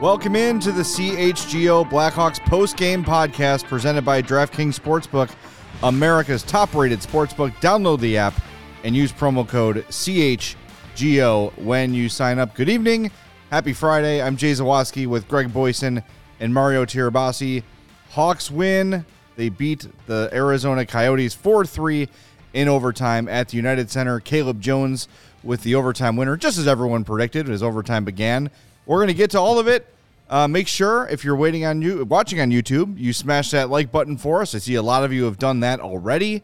Welcome in to the CHGO Blackhawks post-game podcast presented by DraftKings Sportsbook, America's top-rated sportsbook. Download the app and use promo code CHGO when you sign up. Good evening. Happy Friday. I'm Jay Zawaski with Greg Boysen and Mario Tirabassi. Hawks win. They beat the Arizona Coyotes 4-3 in overtime at the United Center. Caleb Jones with the overtime winner, just as everyone predicted as overtime began. We're going to get to all of it. Uh, make sure if you're waiting on you watching on YouTube, you smash that like button for us. I see a lot of you have done that already.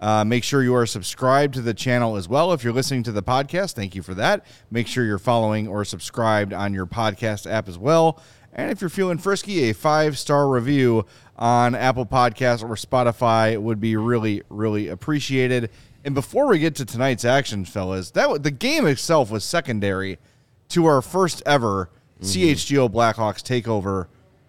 Uh, make sure you are subscribed to the channel as well. If you're listening to the podcast, thank you for that. Make sure you're following or subscribed on your podcast app as well. And if you're feeling frisky, a five star review on Apple Podcasts or Spotify would be really, really appreciated. And before we get to tonight's action, fellas, that the game itself was secondary to our first ever CHGO Blackhawks takeover,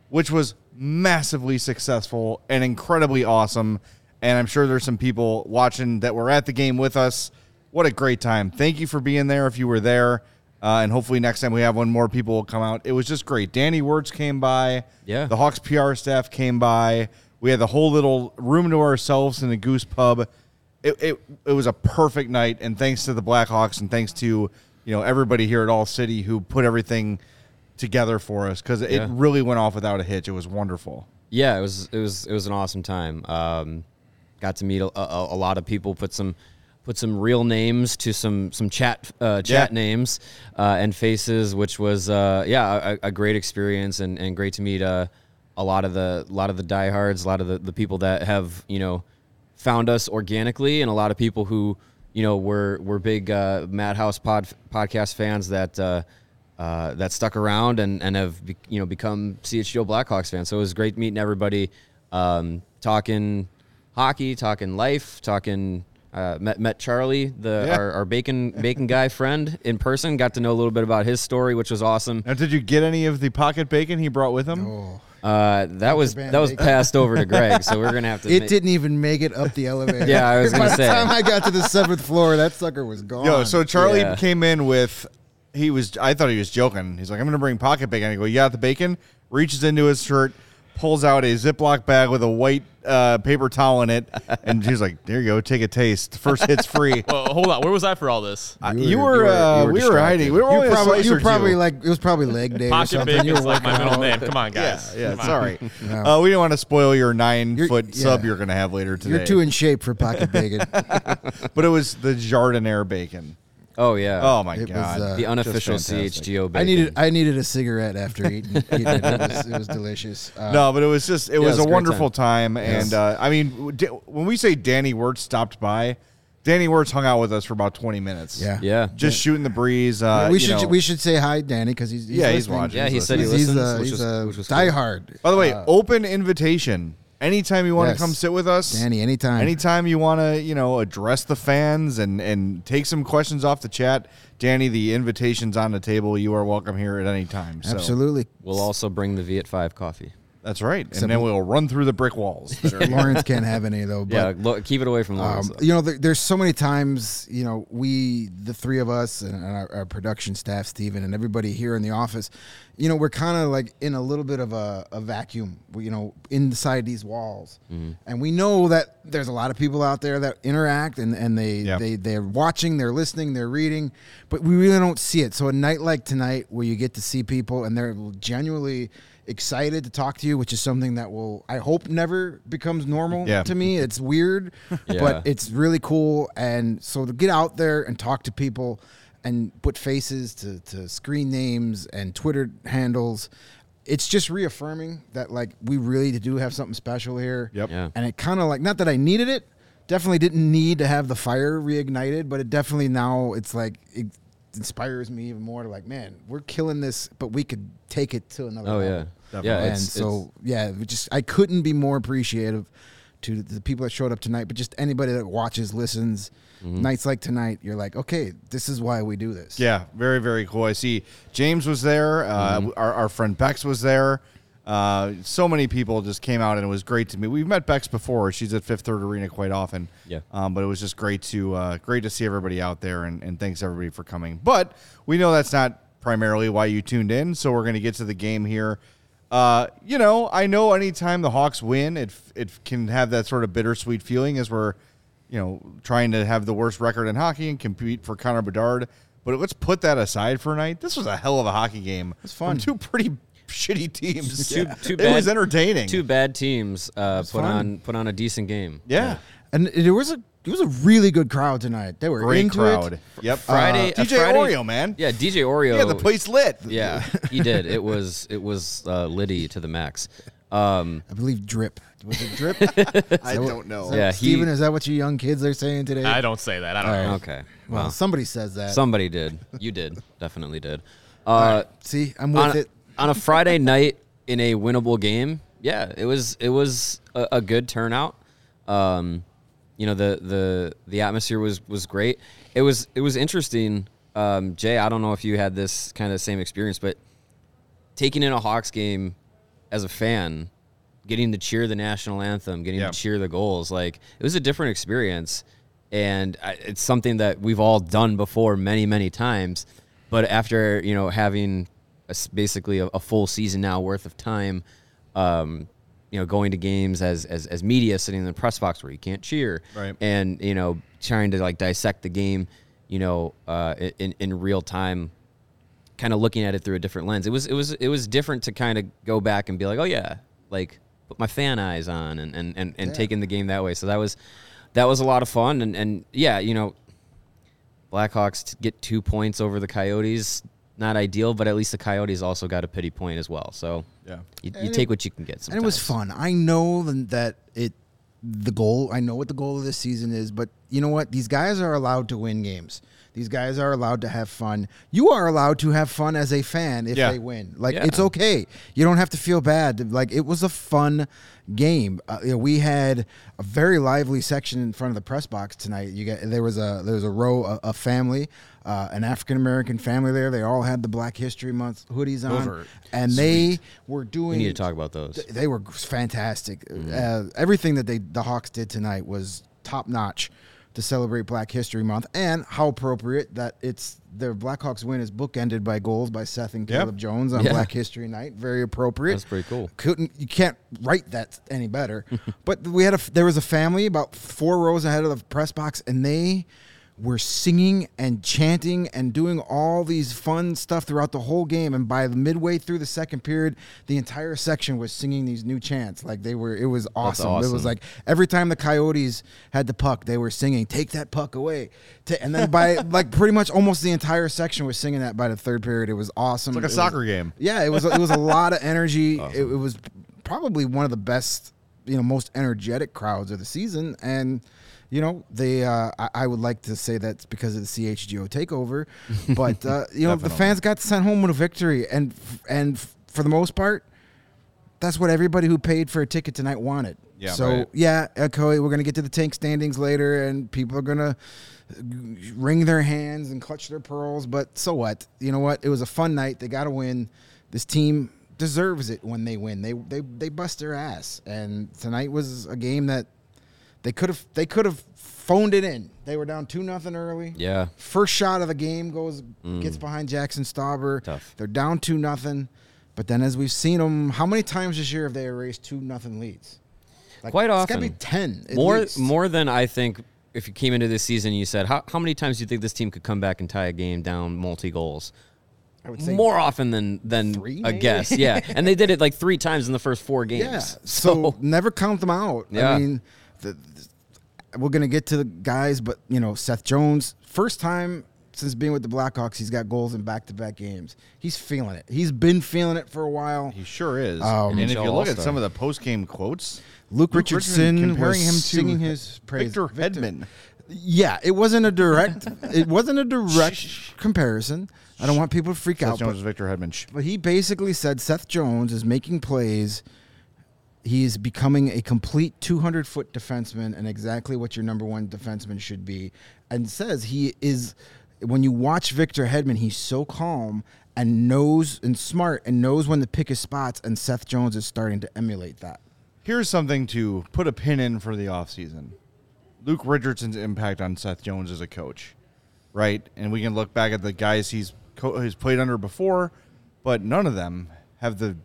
which was massively successful and incredibly awesome. And I'm sure there's some people watching that were at the game with us. What a great time! Thank you for being there. If you were there, uh, and hopefully next time we have one more people will come out. It was just great. Danny Wirtz came by. Yeah. The Hawks PR staff came by. We had the whole little room to ourselves in the Goose Pub. It, it, it was a perfect night, and thanks to the Blackhawks and thanks to you know everybody here at All City who put everything together for us because it really went off without a hitch. It was wonderful. Yeah, it was it was it was an awesome time. Um, got to meet a, a, a lot of people. Put some put some real names to some some chat uh, chat Yeah. names uh, and faces, which was uh, yeah a, a great experience and, and great to meet uh, a lot of the a lot of the diehards, a lot of the, the people that have you know found us organically, and a lot of people who you know we're we're big uh, Madhouse pod podcast fans that. Uh, uh, that stuck around and, and have be, you know become CHGO Blackhawks fans. So it was great meeting everybody, um, talking hockey, talking life, talking. Uh, met met Charlie, the Yeah. our, our bacon bacon guy friend in person. Got to know a little bit about his story, which was awesome. Now, did you get any of the pocket bacon he brought with him? Oh, Uh, that was that was passed over to Greg, so we're gonna have to. it ma- didn't even make it up the elevator. Yeah, I was By gonna the say. time I got to the seventh floor, that sucker was gone. Yo, so Charlie Yeah. came in with he was I thought he was joking. He's like, I'm gonna bring pocket bacon. I go, You got the bacon? Reaches into his shirt, pulls out a Ziploc bag with a white uh, paper towel in it, and she's like, There you go, take a taste. First hit's free. Well, hold on. Where was I for all this? Uh, You you, were- were, you were- uh, you were we were distracted. hiding. We were you probably, you probably like it was probably leg day or Pocket something. You Bacon's were like my middle out. name. Come on, guys. yeah, Come on. sorry. No. Uh, we didn't want to spoil your 9 You're- foot sub you're gonna have later today. You're too in shape for pocket bacon. but it was the Jardiniere bacon. Oh yeah. Oh my It was, god, uh, the unofficial Just fantastic. CHGO. Bacon. I needed I needed a cigarette after eating, eating it. It was, it was delicious. Uh, No, but it was just it Yeah, was it was a a great wonderful time, and uh, I mean, w- d- when we say Danny Wirtz stopped by, Danny Wirtz hung out with us for about twenty minutes. Yeah. Yeah. just shooting the breeze. Uh, we you should know. we should say hi, Danny, because he's, he's Yeah, he's listening. watching. Yeah, he said he He's, listens, a, which he's was- a which was cool. diehard. By the way, Uh, open invitation. Anytime you want to Yes. come sit with us, Danny, anytime. Anytime you want to, you know, address the fans and and take some questions off the chat, Danny, the invitation's on the table. You are welcome here at any time. So Absolutely. We'll also bring the Viet Five coffee. That's right, and then we'll run through the brick walls. that are- Lawrence can't have any though. But yeah, lo- keep it away from Lawrence. Um, you know, there, there's so many times, you know, we, the three of us and our, our production staff, Steven, and everybody here in the office, you know, we're kind of like in a little bit of a, a vacuum, you know, inside these walls. And we know that there's a lot of people out there that interact and, and they, Yeah. they, they're watching, they're listening, they're reading, but we really don't see it. So a night like tonight where you get to see people and they're genuinely excited to talk to you, which is something that will, I hope, never becomes normal Yeah. to me. It's weird, Yeah. but it's really cool. And so to get out there and talk to people and put faces to, to screen names and Twitter handles, it's just reaffirming that like we really do have something special here. Yep. Yeah. And it kind of like not that I needed it, definitely didn't need to have the fire reignited, but it definitely now it's like it inspires me even more to like, man, we're killing this, but we could take it to another Oh level. yeah, Definitely. yeah. and It's, so yeah, we just I couldn't be more appreciative to the people that showed up tonight, but just anybody that watches, listens. Mm-hmm. Nights like tonight, you're like, okay, this is why we do this. Yeah, very very cool. I see James was there. Uh, Mm-hmm. our, our friend Bex was there. Uh, so many people just came out, and it was great to meet. We've met Bex before. She's at Fifth Third Arena quite often. Yeah. Um, but it was just great to uh, great to see everybody out there, and, and thanks everybody for coming. But we know that's not primarily why you tuned in. So we're going to get to the game here. Uh, you know, I know anytime the Hawks win, it it can have that sort of bittersweet feeling as we're, you know, trying to have the worst record in hockey and compete for Connor Bedard. But let's put that aside for a night. This was a hell of a hockey game. It was fun. two pretty shitty teams. Too, too it bad, was entertaining. Two bad teams uh, put fun. on put on a decent game. yeah. And there was a it was a really good crowd tonight. They were Great into crowd. it. Yep. Friday, Uh, DJ Friday- Oreo, man. Yeah, DJ Oreo. Yeah, the place lit. Yeah, he did. It was it was uh, Liddy to the max. Um, I believe drip. Was it drip? I don't know. Yeah, he- Steven, is that what you young kids are saying today? I don't say that. I don't All right. know. okay, well, well, somebody says that. somebody did. You did. Definitely did. Uh, right. See, I'm with on, it. On a Friday night in a winnable game, yeah, it was it was a, a good turnout. Um, you know the the the atmosphere was was great. It was it was interesting. Um, Jay, I don't know if you had this kind of same experience, but taking in a Hawks game as a fan, getting to cheer the national anthem, getting Yeah. to cheer the goals, like it was a different experience, and I, it's something that we've all done before many many times. But after you know having a basically a, a full season now worth of time, um, you know, going to games as, as as media, sitting in the press box where you can't cheer, Right. and you know trying to like dissect the game, you know, uh, in in real time kind of looking at it through a different lens. It was it was it was different to kind of go back and be like, oh yeah, like put my fan eyes on and and and, and Yeah. taking the game that way. So that was that was a lot of fun and and yeah, you know, Blackhawks get two points over the Coyotes. Not ideal, but at least the Coyotes also got a pity point as well. So Yeah. you, you take it- what you can get. Sometimes. And it was fun. I know that it the goal. I know what the goal of this season is, but you know what? These guys are allowed to win games. These guys are allowed to have fun. You are allowed to have fun as a fan if Yeah. they win. Like Yeah. it's okay. You don't have to feel bad. Like it was a fun game. Uh, you know, we had a very lively section in front of the press box tonight. You get there was a there was a row a, a family, uh, an African American family there. They all had the Black History Month hoodies on, are and they were doing. We need to talk about those. Th- They were fantastic. Mm-hmm. Uh, everything that they the Hawks did tonight was top notch to celebrate Black History Month, and how appropriate that it's their Blackhawks win is bookended by goals by Seth and Yep. Caleb Jones on Yeah. Black History Night. Very appropriate. That's pretty cool. Couldn't you can't write that any better. but we had a there was a family about four rows ahead of the press box, and they were singing and chanting and doing all these fun stuff throughout the whole game. And by the midway through the second period, the entire section was singing these new chants. Like they were, it was awesome. It was like every time the Coyotes had the puck, they were singing, "Take that puck away." And then by like pretty much almost the entire section was singing that by the third period. It was awesome. It's like a It was- soccer game. yeah, it was it was a lot of energy. It, it was probably one of the best, you know, most energetic crowds of the season, and you know they. Uh, I, I would like to say that's because of the CHGO takeover, but uh, you know the fans got sent home with a victory, and f- and f- for the most part, that's what everybody who paid for a ticket tonight wanted. Yeah, So right. yeah, okay, we're gonna get to the tank standings later, and people are gonna wring their hands and clutch their pearls. But so what? You know what? It was a fun night. They got to win. This team deserves it when they win. They they they bust their ass, and tonight was a game that they could have they could have phoned it in. They were down two nothing early. Yeah. First shot of the game goes mm. gets behind Jaxson Stauber. Tough. They're down two nothing. But then, as we've seen them, how many times this year have they erased two nothing leads? Like, Quite often. It's got to be ten. more least. more than I think. If you came into this season, and you said, how, how many times do you think this team could come back and tie a game down multi goals? I would say More often than than Three, a guess, yeah. And they did it like three times in the first four games. Yeah. So, never count them out. Yeah. I mean, the, the- we're gonna get to the guys, but you know, Seth Jones, first time since being with the Blackhawks, he's got goals in back-to-back games. He's feeling it. He's been feeling it for a while. He sure is. Um, and if you look at some of the post game quotes, Luke, Richardson, comparing was him to singing his praise. Victor Hedman. Yeah, it wasn't a direct. it wasn't a direct comparison. I don't want people to freak Seth out. Jones But, is Victor Hedman. But he basically said Seth Jones is making plays. He's becoming a complete 200 foot defenseman and exactly what your number one defenseman should be. And says he is, when you watch Victor Hedman, he's so calm and knows and smart and knows when to pick his spots. And Seth Jones is starting to emulate that. Here's something to put a pin in for the offseason. Luke Richardson's impact on Seth Jones as a coach, right? And we can look back at the guys he's co- he's played under before, but none of them have the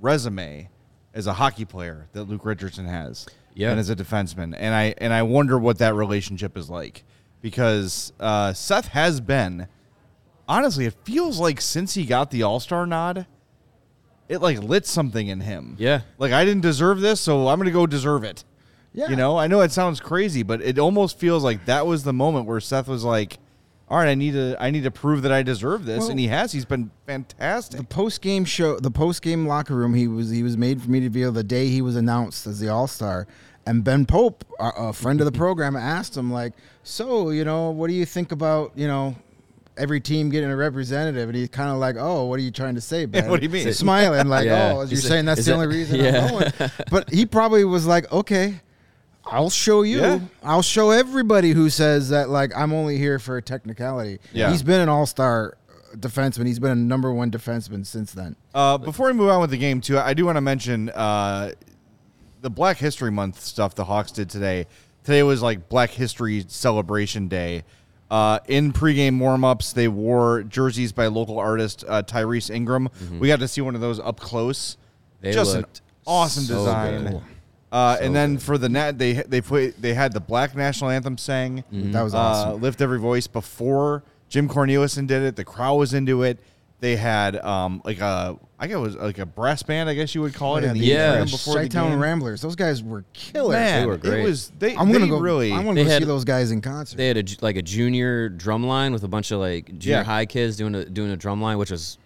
resume as a hockey player that Luke Richardson has. Yeah. and as a defenseman, and I and I wonder what that relationship is like because uh, Seth has been honestly, it feels like since he got the All Star nod, it like lit something in him. Yeah. like I didn't deserve this, so I'm gonna go deserve it. Yeah. You know, I know it sounds crazy, but it almost feels like that was the moment where Seth was like, "All right, I need to, I need to prove that I deserve this," Well- and he has. He's been fantastic. the post game show, the post game locker room, he was he was made for me to be the day he was announced as the All Star. And Ben Pope, a, a friend of the program, asked him like, "So, you know, what do you think about you know every team getting a representative?" And he's kind of like, "Oh, what are you trying to say, Ben?" What do you mean? Smiling like, Yeah. "Oh, you're said- saying that's the that- only reason Yeah. I'm going." But he probably was like, "Okay." I'll show you. Yeah. I'll show everybody who says that like I'm only here for a technicality. Yeah. He's been an all-star defenseman. He's been a number one defenseman since then. Uh, before we move on with the game, too, I do want to mention uh, the Black History Month stuff the Hawks did today. Today was like Black History Celebration Day. Uh, in pregame warmups, they wore jerseys by local artist uh, Tyrese Ingram. We got to see one of those up close. They Just an awesome so design. good. Uh, So and then good. for the net, they they put they had the Black National Anthem sang. That was Uh, awesome. Lift every voice before Jim Cornelison did it. The crowd was into it. They had um like a I guess it was like a brass band. I guess you would call it in the Yeah. atrium before the Chi-Town. Ramblers. Those guys were killer. Man, They were great. it was they. I'm gonna they go. really. I want They to go had- see those guys in concert. They had a like a junior drum line with a bunch of like junior Yeah. high kids doing a doing a drum line, which was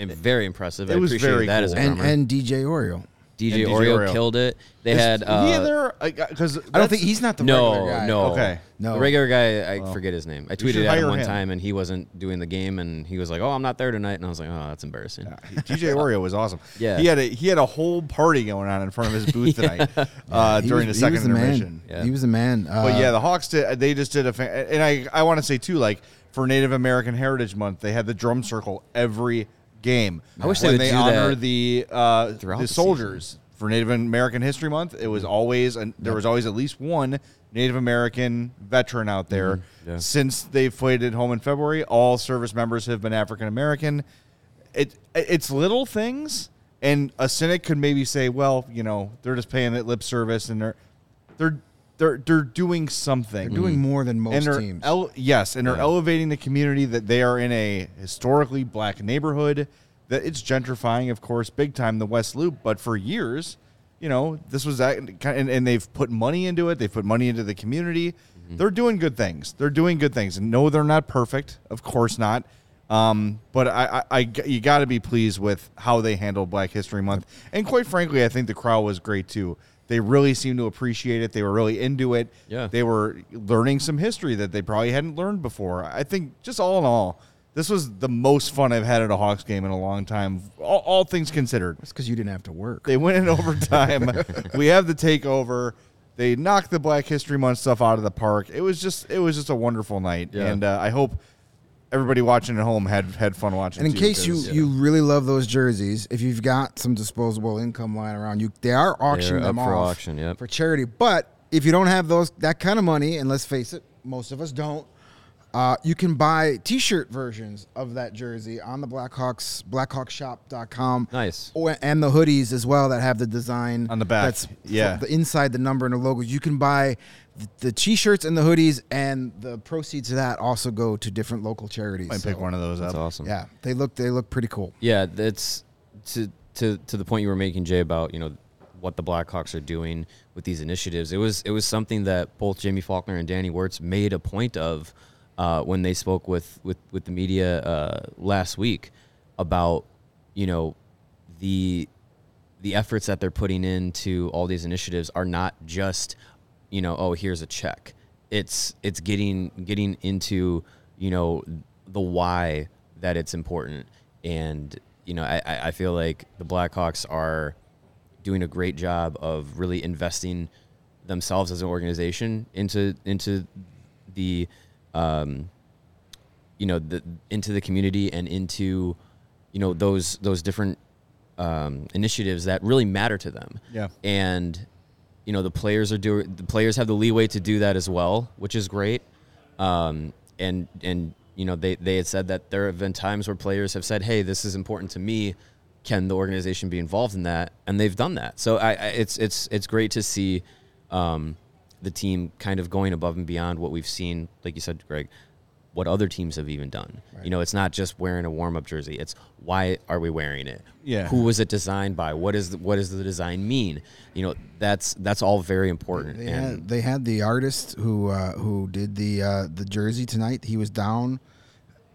very impressive. it I was appreciated very that as a cool. and and DJ Oreo. DJ, and DJ Oreo, Oreo. killed it. They Is had uh, he there because I don't think he's not the no, regular guy. no, Okay. No. The regular guy, I forget his name. I should tweeted at him one him. time, and he wasn't doing the game, and he was like, "Oh, I'm not there tonight," and I was like, "Oh, that's embarrassing." DJ Oreo was awesome. Yeah. he had a he had a whole party going on in front of his booth tonight uh, during was- the he was second man. intermission. Yeah. He was a man. Uh, But yeah, the Hawks did. They just did a, fan, and I I want to say too, like for Native American Heritage Month, they had the drum circle every game. I wish they when would they do honor that the uh, throughout the the soldiers for Native American History Month. It was always and there was always at least one Native American veteran out there. Mm-hmm. yeah. Since they've played at home in February, all service members have been African American. It it's little things, and a cynic could maybe say, well, you know, they're just paying it lip service, and they're they're they're they're doing something. they're doing more than most and they're teams. ele- yes, and they're Yeah. elevating the community that they are in a historically black neighborhood. That it's gentrifying, of course, big time the West Loop. But for years, you know, this was that, and, and they've put money into it. They've put money into the community. Mm-hmm. They're doing good things. They're doing good things. And no, they're not perfect. Of course not. Um, but I, I, I you got to be pleased with how they handled Black History Month. And quite frankly, I think the crowd was great too. They really seemed to appreciate it. They were really into it. Yeah. They were learning some history that they probably hadn't learned before. I think just all in all, this was the most fun I've had at a Hawks game in a long time. All, all things considered. That's because you didn't have to work. They went in overtime. we have the takeover. They knocked the Black History Month stuff out of the park. It was just it was just a wonderful night, Yeah. and uh, I hope everybody watching at home had had fun watching. And in too, case you, because- you really love those jerseys, if you've got some disposable income lying around, you they are auctioning They're them up for off auction, yep. for charity. But if you don't have those that kind of money, and let's face it, most of us don't, uh, you can buy T-shirt versions of that jersey on the Blackhawks blackhawkshop.com. Nice. Or, and the hoodies as well that have the design On the back, That's yeah. the inside the number and the logos. You can buy the, the T-shirts and the hoodies, and the proceeds of that also go to different local charities. might pick one of those That's up. That's awesome. Yeah, they look they look pretty cool. Yeah, that's to to to the point you were making, Jay, about you know what the Blackhawks are doing with these initiatives. It was it was something that both Jaime Faulkner and Danny Wirtz made a point of uh, when they spoke with with with the media uh, last week about you know the the efforts that they're putting into all these initiatives are not just you know oh here's a check. It's it's getting getting into you know the why that it's important. And you know i I- feel like the blackhawks are doing a great job of really investing themselves as an organization into into the um, you know the into the community and into you know those those different um, initiatives that really matter to them. Yeah. And you know the players are doing the players have the leeway to do that as well, which is great. Um, and and you know, they they had said that there have been times where players have said, "Hey, this is important to me." Can the organization be involved in that? And they've done that. So I, I it's it's it's great to see um, the team kind of going above and beyond what we've seen, like you said, Greg, what other teams have even done. You know, it's not just wearing a warm up jersey. It's why are we wearing it? Yeah. Who was it designed by? What is the, what does the design mean? You know, that's that's all very important. They and had, they had the artist who uh, who did the uh, the jersey tonight. He was down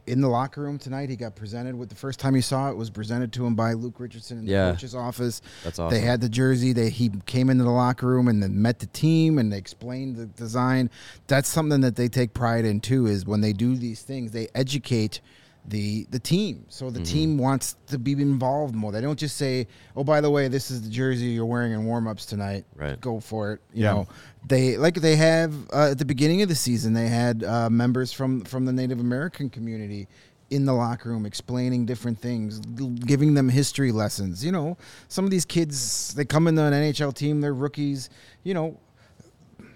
in the locker room tonight. He got presented with the first time he saw it was presented to him by Luke Richardson in the Yeah. coach's office. That's awesome. They had the jersey. They he came into the locker room and then met the team and they explained the design. That's something that they take pride in too. Is when they do these things, they educate the the team. So Mm-hmm. the team wants to be involved more. They don't just say, "Oh, by the way, this is the jersey you're wearing in warm-ups tonight. Right. Go for it." You Yeah. know, they like they have uh, at the beginning of the season. They had uh, members from from the Native American community in the locker room explaining different things, giving them history lessons. You know, some of these kids they come into an NHL team, they're rookies. You know,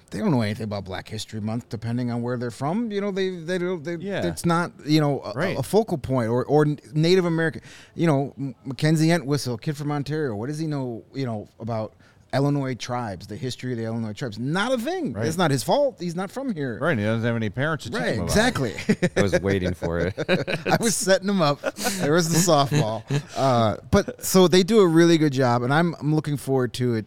they don't know anything about Black History Month, depending on where they're from. You know, they they don't. They, Yeah. it's not you know a, Right. a focal point or or Native American. You know, Mackenzie Entwistle, kid from Ontario. What does he know? You know about Illinois tribes, the history of the Illinois tribes. Not a thing. Right. It's not his fault. He's not from here. Right. He doesn't have any parents to teach Right, him about it. exactly. I was waiting for it. I was setting them up. There was the softball. Uh, but so they do a really good job, and I'm I'm looking forward to it.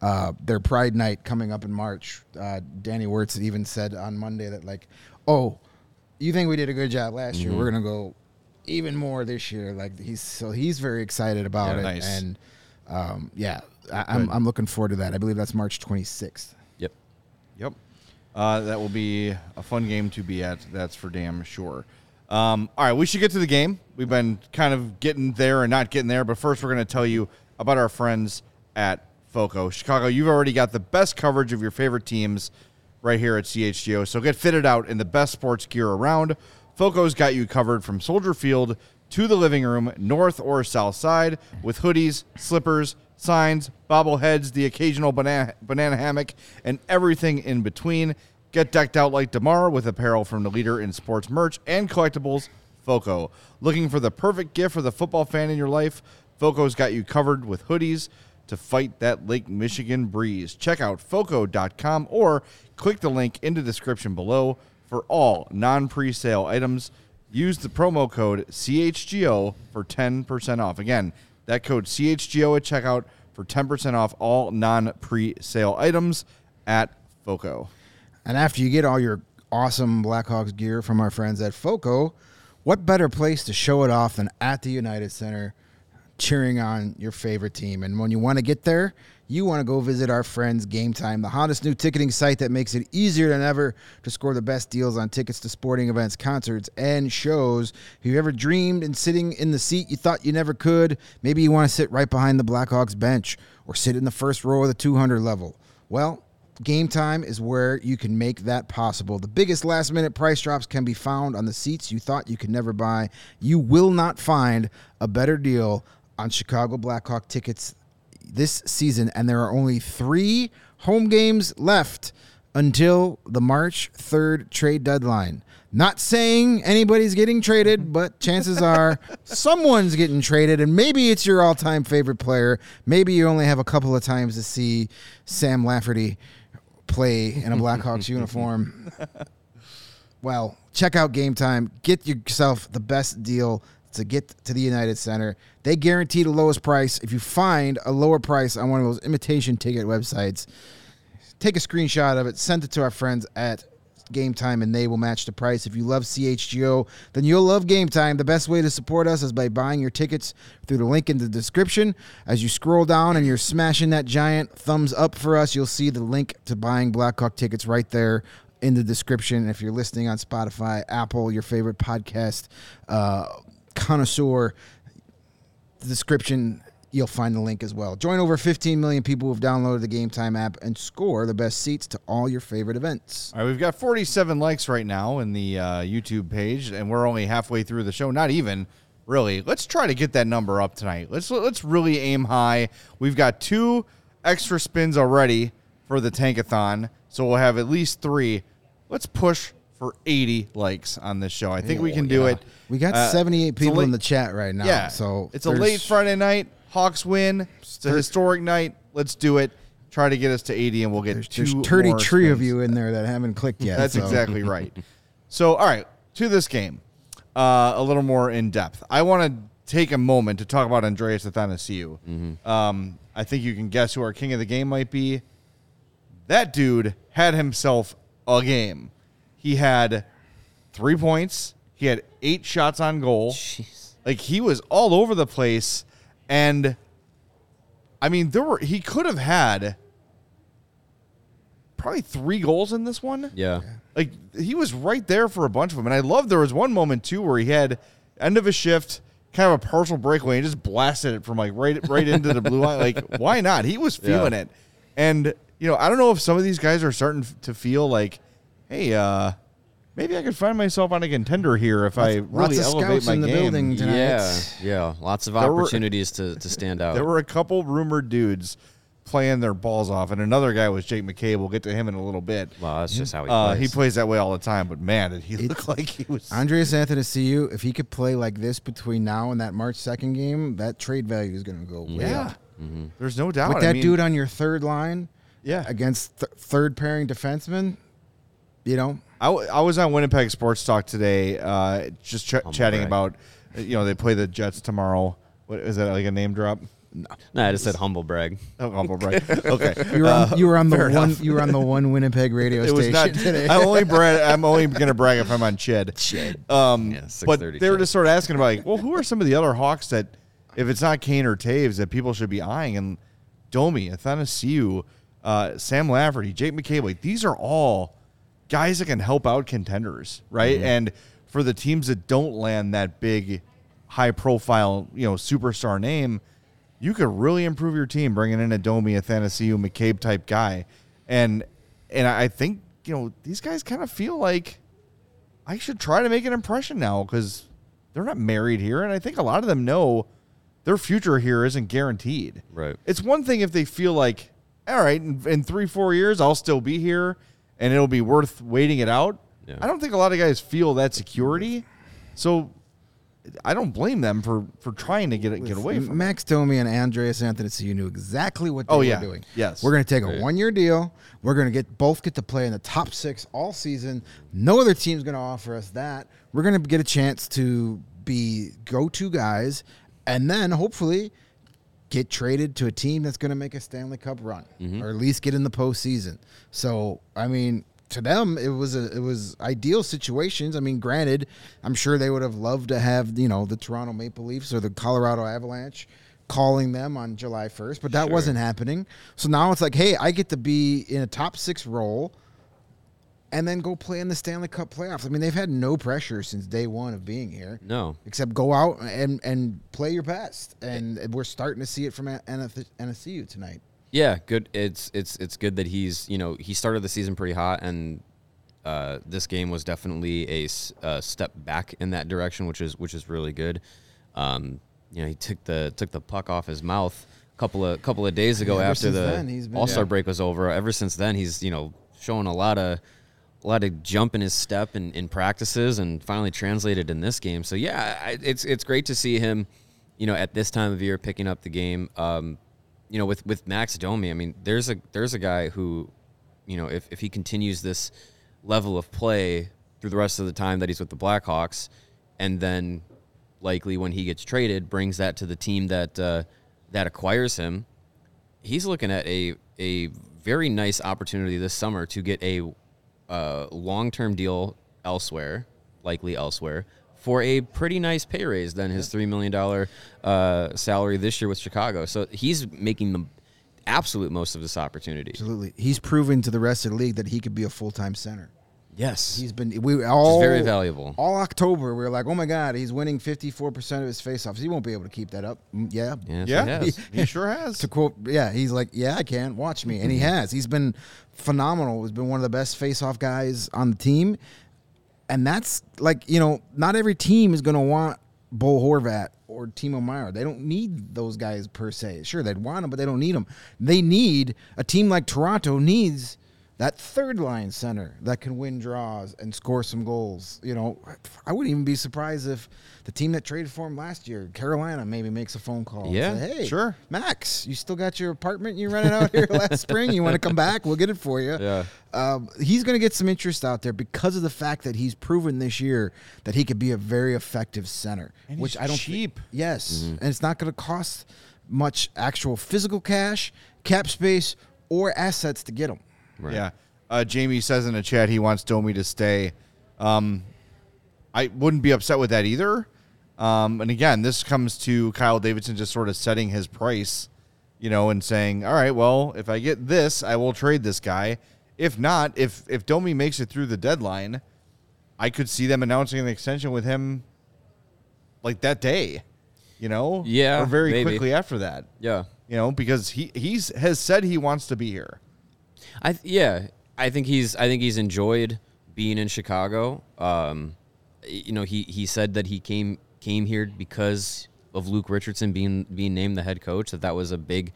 Uh, their Pride Night coming up in March. Uh, Danny Wirtz even said on Monday that like, oh, you think we did a good job last year? We're gonna go even more this year. Like he's so he's very excited about Yeah, it, nice. and um, yeah, I, I'm I'm looking forward to that. I believe that's March 26th. yep. Yep. Uh, that will be a fun game to be at. That's for damn sure. Um, all right, we should get to the game. We've been kind of getting there and not getting there, but first we're going to tell you about our friends at FOCO. Chicago, you've already got the best coverage of your favorite teams right here at CHGO. So get fitted out in the best sports gear around. FOCO's got you covered from Soldier Field to the living room, north or south side, with hoodies, slippers, signs, bobbleheads, the occasional banana, banana hammock, and everything in between. Get decked out like tomorrow with apparel from the leader in sports merch and collectibles, FOCO. Looking for the perfect gift for the football fan in your life? FOCO's got you covered with hoodies to fight that Lake Michigan breeze. Check out FOCO.com or click the link in the description below for all non pre sale items. Use the promo code CHGO for 10% off. Again, that code CHGO at checkout for 10% off all non pre sale items at FOCO. And after you get all your awesome Blackhawks gear from our friends at FOCO, what better place to show it off than at the United Center cheering on your favorite team? And when you want to get there, you want to go visit our friends Game Time, the hottest new ticketing site that makes it easier than ever to score the best deals on tickets to sporting events, concerts, and shows. Have you ever dreamed in sitting in the seat you thought you never could? Maybe you want to sit right behind the Blackhawks bench or sit in the first row of the 200 level. Well, Game Time is where you can make that possible. The biggest last minute price drops can be found on the seats you thought you could never buy. You will not find a better deal on Chicago Blackhawk tickets this season, and there are only three home games left until the March 3rd trade deadline. Not saying anybody's getting traded, but chances are someone's getting traded, and maybe it's your all time favorite player. Maybe you only have a couple of times to see Sam Lafferty play in a Blackhawks uniform. Well, check out Game Time. Get yourself the best deal to get to the United Center. They guarantee the lowest price. If you find a lower price on one of those imitation ticket websites, take a screenshot of it, send it to our friends at Game Time, and they will match the price. If you love CHGO, then you'll love Game Time. The best way to support us is by buying your tickets through the link in the description. As you scroll down and you're smashing that giant thumbs up for us, you'll see the link to buying Blackhawk tickets right there in the description. If you're listening on Spotify, Apple, your favorite podcast uh, connoisseur, description, you'll find the link as well. Join over 15 million people who've downloaded the Game Time app and score the best seats to all your favorite events. All right, we've got 47 likes right now in the uh, YouTube page, and we're only halfway through the show. Not even really. Let's try to get that number up tonight. Let's let's really aim high. We've got two extra spins already for the tankathon, so we'll have at least three. Let's push for 80 likes on this show. I think we Oh, can do yeah. it. We got Uh, 78 it's a people in the chat right now. Yeah. So it's a late Friday night. Hawks win. It's a historic night. Let's do it. Try to get us to 80, and we'll get There's, two there's 30 more tree of you in there that haven't clicked yet. That's so. exactly right. So, all right, to this game, uh, a little more in depth. I want to take a moment to talk about Andreas Athanasiou. Um, I think you can guess who our king of the game might be. That dude had himself a game. He had three points. He had eight shots on goal. Jeez. Like he was all over the place, and I mean, there were he could have had probably three goals in this one. Yeah. Like he was right there for a bunch of them, and I love there was one moment too where he had end of a shift, kind of a partial breakaway, and just blasted it from like right right into the blue line. Like why not? He was feeling Yeah. it, and you know I don't know if some of these guys are starting to feel like, hey, uh, maybe I could find myself on a contender here if I Lots really of elevate scouts my in the game. building tonight. Yeah. Yeah. Lots of There were- opportunities to, to stand out. There were a couple rumored dudes playing their balls off, and another guy was Jake McCabe. We'll get to him in a little bit. well, that's just how he Uh, plays. he plays that way all the time, but man, did he look like he was. Andreas Athanasiou, if he could play like this between now and that March 2nd game, that trade value is going to go way yeah, up. there's no doubt. With I that mean, dude on your third line yeah. against th- third pairing defenseman, you know, I, w- I was on Winnipeg Sports Talk today, uh, just ch- chatting brag. about, uh, you know, they play the Jets tomorrow. What is that like a name drop? no, I just said humble brag. Oh, humble brag. Okay, you were on, you were on the one enough. you were on the one Winnipeg radio it was station not. today. I only brag. I'm only gonna brag if I'm on Ched. Ched. Um, Yeah, but 6:30 they were just sort of asking about like, well, who are some of the other Hawks that, if it's not Kane or Toews, that people should be eyeing? And Domi, Athanasiou, uh, Sam Lafferty, Jake McCabe, like, these are all guys that can help out contenders, right? Mm-hmm. And for the teams that don't land that big, high profile, you know, superstar name, you could really improve your team bringing in a Domi, Athanasiou, McCabe type guy. And and I think, you know, these guys kind of feel like I should try to make an impression now because they're not married here. And I think a lot of them know their future here isn't guaranteed. Right. It's one thing if they feel like, all right, in, in three, four years, I'll still be here and it'll be worth waiting it out. Yeah. I don't think a lot of guys feel that security. So I don't blame them for, for trying to get it, get away from. Max Domi and Andreas Anthony So you knew exactly what they Oh, were yeah. doing. Yes. We're going to take a Right. one year deal. We're going to get both get to play in the top six all season. No other team's going to offer us that. We're going to get a chance to be go to guys and then hopefully get traded to a team that's going to make a Stanley Cup run mm-hmm. or at least get in the postseason. So, I mean, to them, it was a it was ideal situations. I mean, granted, I'm sure they would have loved to have you know the Toronto Maple Leafs or the Colorado Avalanche calling them on July 1st, but that wasn't happening. So now it's like, hey, I get to be in a top six role and then go play in the Stanley Cup playoffs. I mean, they've had no pressure since day one of being here No. except go out and and play your best. And we're starting to see it from NSU tonight. Yeah, good. It's it's it's good that he's you know he started the season pretty hot, and uh, this game was definitely a step back in that direction, which is which is really good. Um, you know, he took the took the puck off his mouth a couple of couple of days ago Yeah, after the then, he's been- All Star Yeah. break was over. Ever since then, he's you know showing a lot of a lot of jump in his step in, in practices, and finally translated in this game. So yeah, I, it's it's great to see him, you know, at this time of year picking up the game. Um, you know, with with Max Domi, I mean, there's a there's a guy who, you know, if if he continues this level of play through the rest of the time that he's with the Blackhawks, and then likely when he gets traded, brings that to the team that uh, that acquires him, he's looking at a a very nice opportunity this summer to get a uh, long term deal elsewhere, likely elsewhere, for a pretty nice pay raise than his three million dollar uh, salary this year with Chicago. So he's making the absolute most of this opportunity. Absolutely, he's proven to the rest of the league that he could be a full time center. Yes, He's been we all very valuable. All October, we were like, oh my god, he's winning fifty four percent of his faceoffs. He won't be able to keep that up. Mm, Yeah, Yes, he Yeah, has. he sure has. To quote, yeah, he's like, yeah, I can't watch me, and he has. He's been phenomenal. He's been one of the best face-off guys on the team, and that's like you know, not every team is going to want Bo Horvat or Timo Meier. They don't need those guys per se. Sure, they'd want them, but they don't need them. They need a team like Toronto needs that third line center that can win draws and score some goals. You know, I wouldn't even be surprised if the team that traded for him last year, Carolina, maybe makes a phone call. and Yeah, say, hey, sure. Max, you still got your apartment you rented out here last spring? You want to come back? We'll get it for you. Yeah. Um, he's going to get some interest out there because of the fact that he's proven this year that he could be a very effective center, And which he's I don't thi- cheap. yes, and it's not going to cost much actual physical cash, cap space, or assets to get him. Right. Yeah. Uh, Jamie says in the chat he wants Domi to stay. Um, I wouldn't be upset with that either. Um, and again, this comes to Kyle Davidson just sort of setting his price, you know, and saying, "All right, well, if I get this, I will trade this guy. If not, if if Domi makes it through the deadline, I could see them announcing an extension with him like that day, you know, Yeah, or very maybe. quickly after that, Yeah. you know, because he he's has said he wants to be here. I th- yeah, I think he's I think he's enjoyed being in Chicago. Um, you know, he he said that he came came here because of Luke Richardson being being named the head coach. That that was a big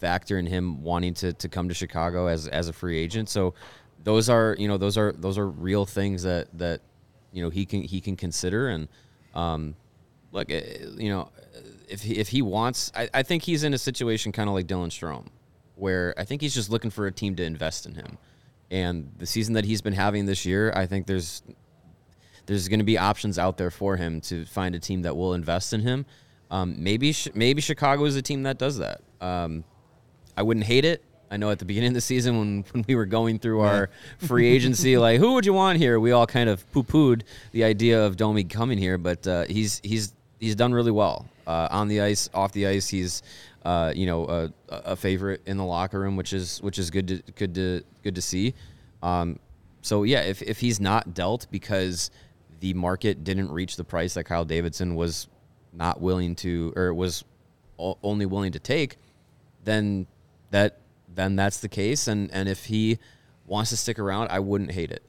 factor in him wanting to to come to Chicago as as a free agent. So those are you know those are those are real things that that you know he can he can consider and um, look uh, you know if he, if he wants I, I think he's in a situation kind of like Dylan Strome where I think he's just looking for a team to invest in him and the season that he's been having this year I think there's there's going to be options out there for him to find a team that will invest in him um, maybe maybe Chicago is a team that does that um, I wouldn't hate it. I know at the beginning of the season when, when we were going through our free agency, like who would you want here? We all kind of poo pooed the idea of Domi coming here, but uh, he's he's he's done really well uh, on the ice, off the ice. He's uh, you know a, a favorite in the locker room, which is which is good to good to good to see. Um, so yeah, if if he's not dealt because the market didn't reach the price that Kyle Davidson was not willing to or was only willing to take, then that then that's the case. And and if he wants to stick around, I wouldn't hate it.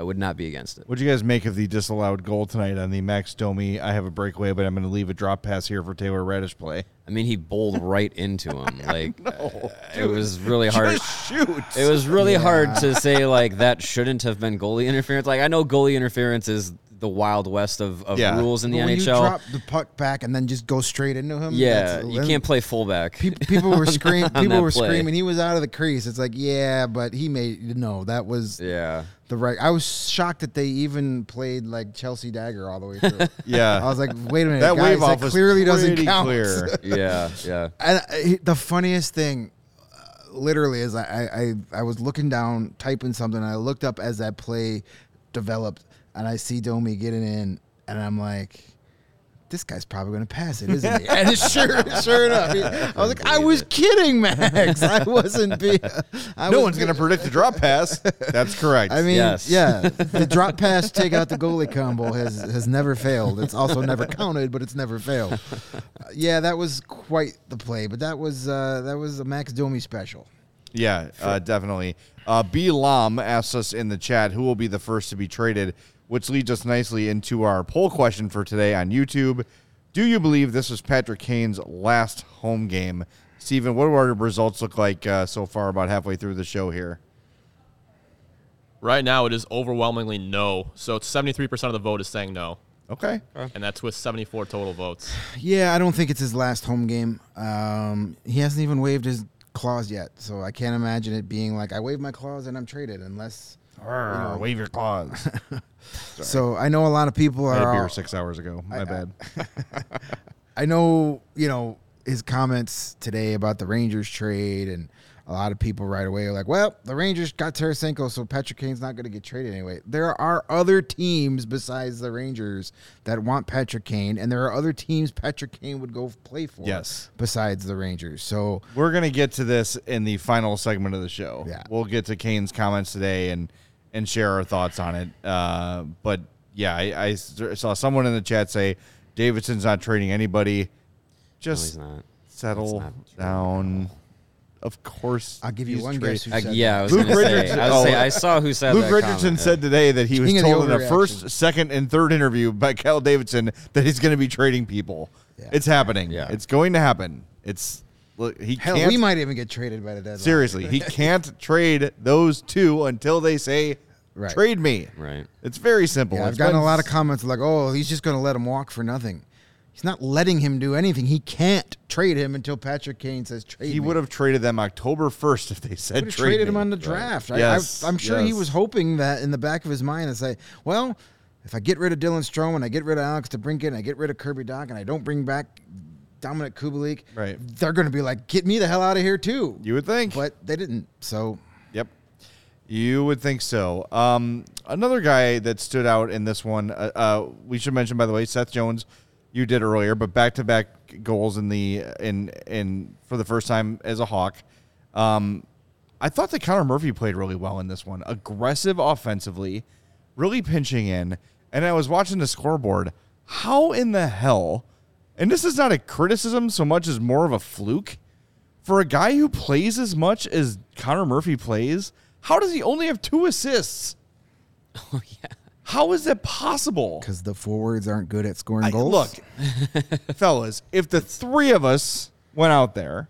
I would not be against it. What do you guys make of the disallowed goal tonight on the Max Domi? I have a breakaway, but I'm going to leave a drop pass here for Taylor Raddysh play. I mean, he bowled right into him. Like uh, it was really hard. Just shoot. It was really hard to say like that shouldn't have been goalie interference. Like I know goalie interference is the wild west of, of Yeah. rules in the But NHL. you drop the puck back and then just go straight into him, yeah, that's- you can't play fullback. Pe- people were screaming. People were play. screaming. He was out of the crease. It's like, yeah, but he made no. That was yeah. The right. I was shocked that they even played like Chelsea Dagger all the way through. Yeah. I was like, wait a minute, That guys, wave that off was clearly doesn't count. clear. Yeah, yeah. And I, the funniest thing, uh, literally, is I, I I I was looking down, typing something, and I looked up as that play developed, and I see Domi getting in, and I'm like. This guy's probably going to pass it, isn't he? And it's sure, sure enough, he- I was like, I was kidding, Max. I wasn't being. I no was one's going to predict a drop pass. That's correct. I mean, Yes. yeah, the drop pass, take out the goalie combo has has never failed. It's also never counted, but it's never failed. Uh, yeah, that was quite the play, but that was uh, that was a Max Domi special. Yeah, uh, definitely. Uh, B. Lam asks us in the chat who will be the first to be traded, which leads us nicely into our poll question for today on YouTube. Do you believe this is Patrick Kane's last home game? Steven, what do our results look like uh, so far about halfway through the show here? Right now, it is overwhelmingly no. So it's 73% of the vote is saying no. Okay. And that's with 74 total votes. Yeah, I don't think it's his last home game. Um, he hasn't even waved his claws yet, so I can't imagine it being like I waived my claws and I'm traded, unless. Arr, wave your claws. So I know a lot of people I had a are. beer six hours ago. My bad. I know, you know, his comments today about the Rangers trade, and a lot of people right away are like, well, the Rangers got Tarasenko, so Patrick Kane's not going to get traded anyway. There are other teams besides the Rangers that want Patrick Kane, and there are other teams Patrick Kane would go play for Yes. besides the Rangers. So, We're going to get to this in the final segment of the show. Yeah. We'll get to Kane's comments today and and share our thoughts on it. Uh, but yeah, I saw someone in the chat say Davidson's not trading anybody. Just he's not. settle not down. Of course, I'll give you one trade- guess who I, yeah, I was Luke gonna say. Richardson- I, was say, oh. I saw who said Luke that Richardson comment. said today that he was King of the told in a overreaction. first, second, and third interview by Cal Davidson that he's going to be trading people. Yeah. It's happening. Yeah. It's going to happen. It's look, he Hell, can't. we might even get traded by the deadline. seriously, he can't trade those two until they say Right. trade me. Right. It's very simple. Yeah, I've It's gotten been a lot of comments like, "Oh, he's just going to let him walk for nothing." He's not letting him do anything. He can't trade him until Patrick Kane says trade. He would have traded them October first if they said would have trade traded me. him on the draft. I, Yes, I, am sure he yes. was hoping that in the back of his mind to say, "Well, if I get rid of Dylan Strome and I get rid of Alex DeBrincat and I get rid of Kirby Dach and I don't bring back Dominik Kubalik, Right. they're going to be like, get me the hell out of here too." You would think. but they didn't. So Yep. You would think so. Um, another guy that stood out in this one, uh, uh, we should mention by the way, Seth Jones. You did earlier, but back to back goals in the in in for the first time as a Hawk. Um, I thought that Connor Murphy played really well in this one. Aggressive offensively, really pinching in. And I was watching the scoreboard. How in the hell? And this is not a criticism so much as more of a fluke for a guy who plays as much as Connor Murphy plays, how does he only have two assists? Oh yeah. How is that possible? because the forwards aren't good at scoring I- goals. look, fellas, if the three of us went out there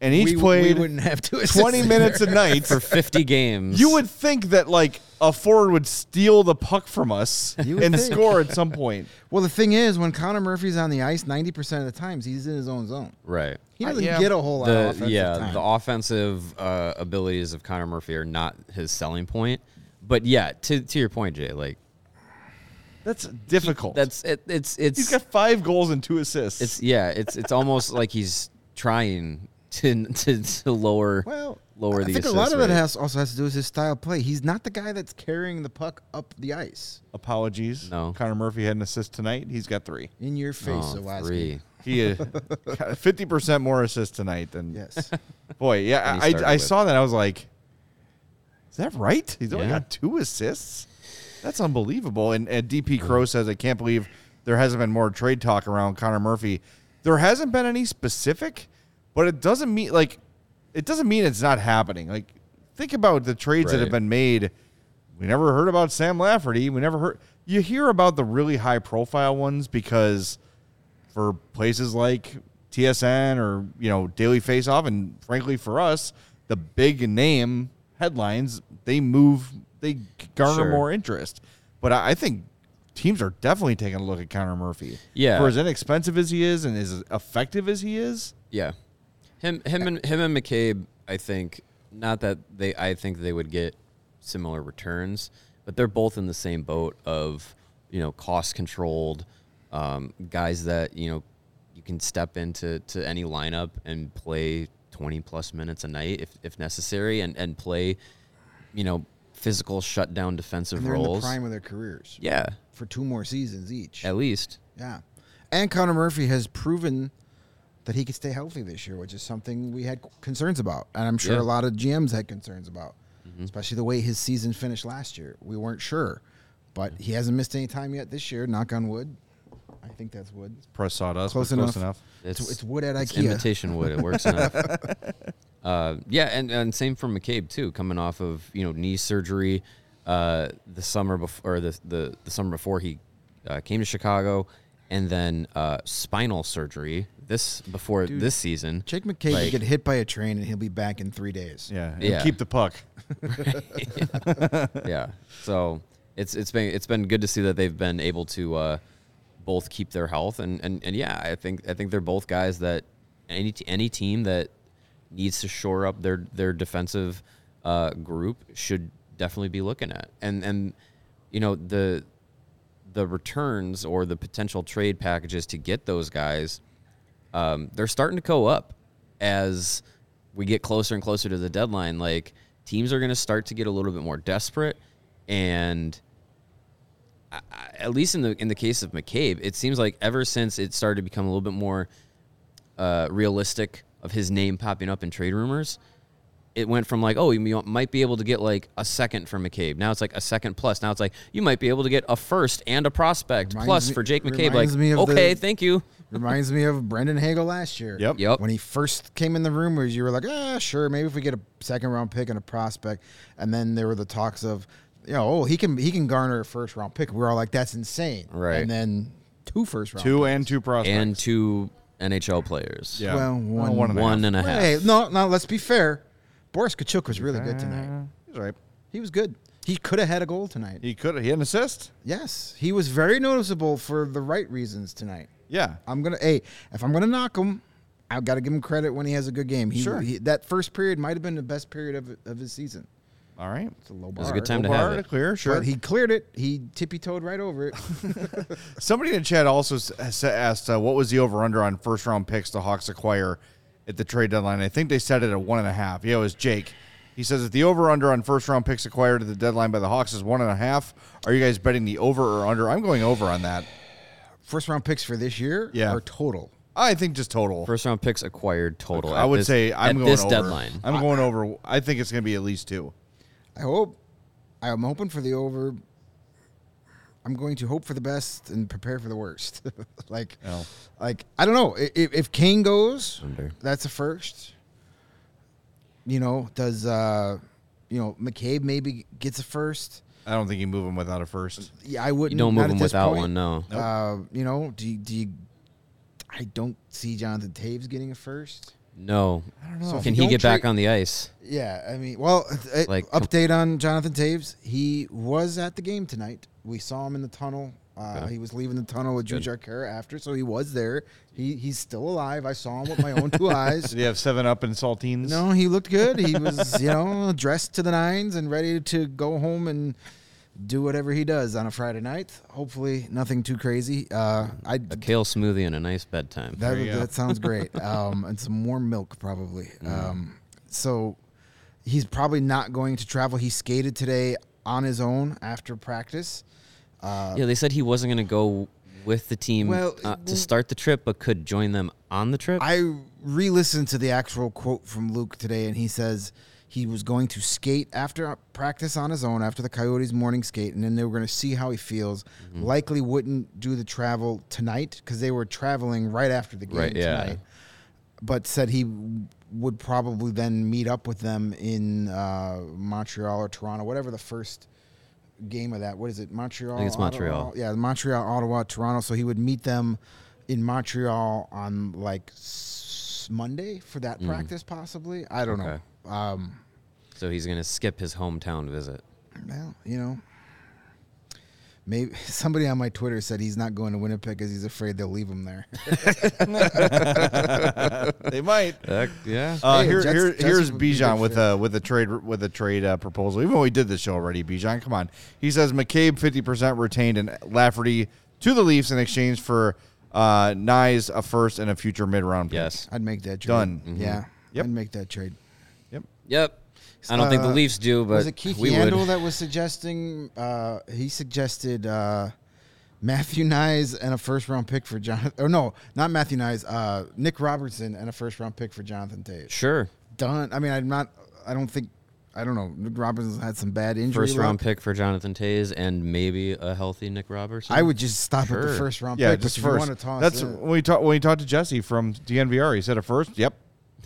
and each we, we played wouldn't have to 20 minutes a night, For 50 games. you would think that like a forward would steal the puck from us and think. score at some point. Well, the thing is, when Connor Murphy's on the ice, ninety percent of the times he's in his own zone. Right. He Uh, doesn't yeah. get a whole lot of The offensive yeah, time. the offensive uh, abilities of Connor Murphy are not his selling point. But yeah, to to your point, Jay, like That's difficult. that's it, it's it's He's got five goals and two assists. it's yeah, it's it's almost like he's trying to to, to lower well, lower I the think a assist lot of it has also has to do with his style of play. He's not the guy that's carrying the puck up the ice Apologies. No. Connor Murphy had an assist tonight. He's got three. in your face. Oh, Zawaski. three. He uh, fifty percent more assists tonight than Yes. boy. Yeah, Than he started I I saw that. I was like, is that right? He's only got two assists. That's unbelievable. And, and DP Crow says, I can't believe there hasn't been more trade talk around Connor Murphy. There hasn't been any specific, but it doesn't mean like it doesn't mean it's not happening. Like think about the trades that have been made. We never heard about Sam Lafferty. We never heard. You hear about the really high profile ones because for places like TSN or you know Daily Face Off, and frankly for us, the big name headlines they move, they garner Sure. more interest. But I, I think teams are definitely taking a look at Connor Murphy. Yeah. for as inexpensive as he is and as effective as he is. Yeah, him, him, and him and McCabe. I think not that they. I think they would get similar returns, but they're both in the same boat of you know cost controlled um, guys that you know you can step into to any lineup and play twenty plus minutes a night if if necessary, and and play you know physical shutdown defensive And they're in the roles. prime of their careers Yeah, for two more seasons each. at least. Yeah. And Connor Murphy has proven that he could stay healthy this year, which is something we had concerns about. And I'm sure Yeah. a lot of GMs had concerns about, Mm-hmm. especially the way his season finished last year. We weren't sure. But he hasn't missed any time yet this year, knock on wood. I think that's wood. Press sawdust, Close close enough. It's, it's wood at It's IKEA. imitation wood. It works enough. Uh, yeah, and, and same for McCabe too, coming off of you know knee surgery uh, the summer before or the, the the summer before he uh, came to Chicago, and then uh, spinal surgery this before this season. Jake McCabe Like- could get hit by a train and he'll be back in three days. Yeah, and Yeah. keep the puck. yeah. So it's it's been it's been good to see that they've been able to uh, both keep their health and, and, and yeah, I think I think they're both guys that any any team that needs to shore up their their defensive uh, group should definitely be looking at. And and you know the the returns or the potential trade packages to get those guys, um, they're starting to go up as we get closer and closer to the deadline. Like teams are going to start to get a little bit more desperate, and I- at least in the in the case of McCabe, it seems like ever since it started to become a little bit more uh, realistic of his name popping up in trade rumors, it went from like, oh, you might be able to get like a second for McCabe. Now it's like a second plus. Now it's like you might be able to get a first and a prospect Reminds plus me- for Jake McCabe. Like, of the- okay, thank you. Reminds me of Brandon Hagel last year. Yep. Yep. When he first came in the room, rumors, you were like, ah, sure, maybe if we get a second round pick and a prospect. And then there were the talks of, you know, oh, he can he can garner a first round pick. We are all like, that's insane. Right. And then two first round Two picks. and two prospects. and two NHL players. Yeah. Well, one- one and a half. One and a half. Hey, no, no. Let's be fair. Boris Katchouk was really good tonight. He's right. He was good. He could have had a goal tonight. He could. He had an assist. Yes, he was very noticeable for the right reasons tonight. Yeah. I'm gonna. Hey, if I'm gonna knock him, I've got to give him credit when he has a good game. He, Sure. he- that first period might have been the best period of of his season. All right. It's a low It bar. was a good time to Bar have to it. clear. Sure. But he cleared it. He tippy toed right over it. Somebody in the chat also s- s- asked uh, what was the over under on first round picks the Hawks acquire at the trade deadline. I think they set it at one and a half. Yeah, it was Jake. He says if the over under on first round picks acquired at the deadline by the Hawks is one and a half, are you guys betting the over or under? I'm going over on that. First round picks for this year. Yeah. Or total. I think just total. First round picks acquired total. I at would this- say I'm at going this over. deadline. I'm going over. I think it's going to be at least two. I hope. I'm hoping for the over. I'm going to hope for the best and prepare for the worst. like, Oh. like I don't know if, if Kane goes, Under. that's a first. You know, does uh, you know McCabe maybe gets a first? I don't think you move him without a first. Yeah, I wouldn't. You don't move not him without point. one, no. Uh, you know, do you, do you? I don't see Jonathan Toews getting a first. No. So if Can you he don't get back on the ice? Yeah, I mean, well, Like- update on Jonathan Toews. He was at the game tonight. We saw him in the tunnel. Uh, Okay. He was leaving the tunnel with Good. Jujhar Khaira after, so he was there. He he's still alive. I saw him with my own two eyes. Did he have seven up and saltines? No, he looked good. He was, you know, dressed to the nines and ready to go home and do whatever he does on a Friday night. Hopefully, nothing too crazy. Uh, I A kale smoothie and a nice bedtime. that, that sounds great. Um, and some warm milk, probably. Um, so he's probably not going to travel. He skated today on his own after practice. Uh, yeah, they said he wasn't going to go with the team Well, uh, to start the trip, but could join them on the trip. I re listened to the actual quote from Luke today, and he says he was going to skate after practice on his own after the Coyotes morning skate, and then they were going to see how he feels. Mm-hmm. Likely wouldn't do the travel tonight because they were traveling right after the game Right, yeah. tonight. But said he would probably then meet up with them in uh, Montreal or Toronto, whatever the first game of that. What is it? Montreal. I think it's Montreal. Ottawa? Yeah, Montreal, Ottawa, Toronto. So he would meet them in Montreal on like s- Monday for that practice, possibly. I don't Mm. Okay. know. Um, so he's going to skip his hometown visit. well, you know, maybe somebody on my Twitter said he's not going to Winnipeg because he's afraid they'll leave him there. they might. yeah. Uh, Hey, here, Jets- here, Jets here's would be a Bijan with a with a trade with a trade uh, proposal. Even though we did this show already, Bijan, come on. He says McCabe fifty percent retained and Lafferty to the Leafs in exchange for uh, Knies, a first and a future mid round. yes. I'd make that trade. Done. Yeah, Yep. I'd make that trade. Yep. Yep. I don't think the Uh, Leafs do, but was it Keith we Yandle would. that was suggesting? Uh, he suggested uh, Matthew Knies and a first round pick for Jonathan. Or no, not Matthew Knies. Uh, Nick Robertson and a first round pick for Jonathan Toews. Sure. Done. I mean, I'm not. I don't think. I don't know. Nick Robertson's had some bad injury. First round pick for Jonathan Toews and maybe a healthy Nick Robertson. I would just stop at the first round Yeah, pick. just but you first. want to toss That's it- when we talked when we talked to Jesse from DNVR. He said a first. Yep,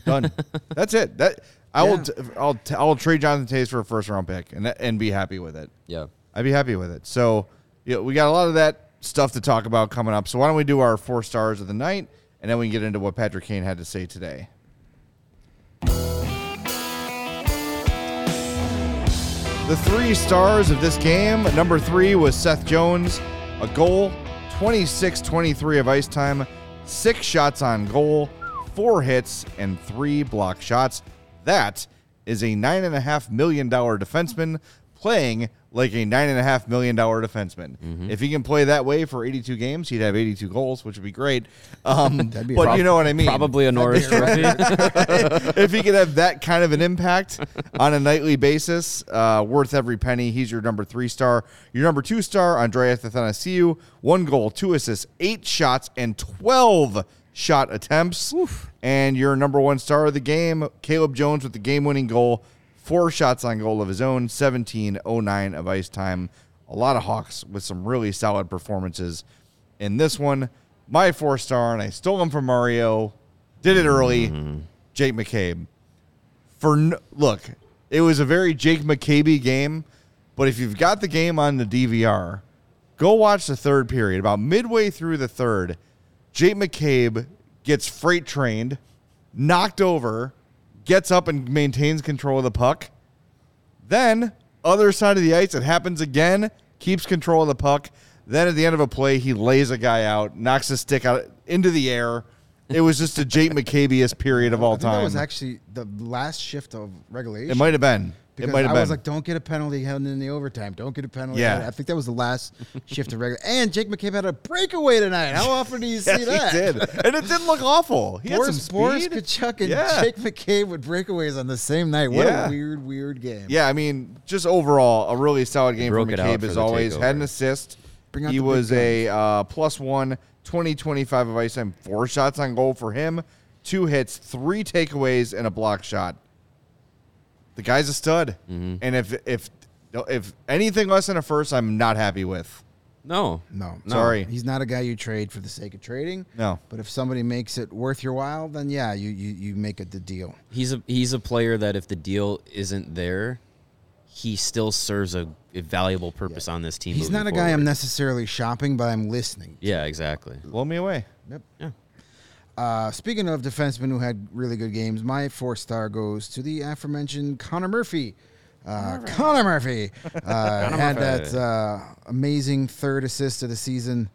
done. That's it. That I will. Yeah. T- I'll. T- I'll trade Jonathan Toews for a first round pick and and be happy with it. Yeah. I'd be happy with it. So, yeah, we got a lot of that stuff to talk about coming up. So, why don't we do our four stars of the night, and then we can get into what Patrick Kane had to say today. The three stars of this game number three was Seth Jones, a goal, 26 23 of ice time, six shots on goal, four hits, and three block shots. That is a $9.5 million defenseman playing like a $9.5 million defenseman. If he can play that way for 82 games, he'd have 82 goals, which would be great. Um, That'd be but prob- you know what I mean Probably a Norris trophy. if he could have that kind of an impact on a nightly basis, uh, worth every penny. He's your number three star. Your number two star, Andreas Athanasiou, one goal, two assists, eight shots, and 12 shot attempts. And your number one star of the game, Caleb Jones with the game winning goal, four shots on goal of his own, 17.09 of ice time. A lot of Hawks with some really solid performances in this one. My four star, and I stole him from Mario, did it early. Mm-hmm. Jake McCabe. For n- look, it was a very Jake McCabe game, but if you've got the game on the DVR, go watch the third period. About midway through the third, Jake McCabe gets freight trained, knocked over, gets up and maintains control of the puck. Then, other side of the ice, it happens again, keeps control of the puck. Then at the end of a play, he lays a guy out, knocks his stick out into the air. It was just a Jake McCabeus period of all think that was actually the last shift of regulation. it might have been. Because it might have I been. was like, don't get a penalty heading in the overtime. Don't get a penalty. Yeah. I think that was the last shift of regular. And Jake McCabe had a breakaway tonight. How often do you see yeah, that? he did, and it didn't look awful. He Boris, had some Boris speed. Katchouk and Yeah. Jake McCabe with breakaways on the same night. What Yeah. a weird, weird game. Yeah, I mean, just overall, a really solid game for broke it out McCabe as the always. Had an assist. Bring out he was a uh, plus one, 20, 25 of ice time, four shots on goal for him, two hits, three takeaways, and a block shot. The guy's a stud. Mm-hmm. And if if if anything less than a first, I'm not happy with. No, No, No. Sorry. He's not a guy you trade for the sake of trading. No. But if somebody makes it worth your while, then yeah, you you, you make it the deal. he's a he's a player that if the deal isn't there, he still serves a, a valuable purpose on this team. He's not a guy I'm necessarily shopping, but I'm listening. Yeah, exactly. Blow me away. Yep. Yeah. Uh, speaking of defensemen who had really good games, my four star goes to the aforementioned Connor Murphy. Uh, Connor Murphy uh, had that uh, amazing third assist of the season.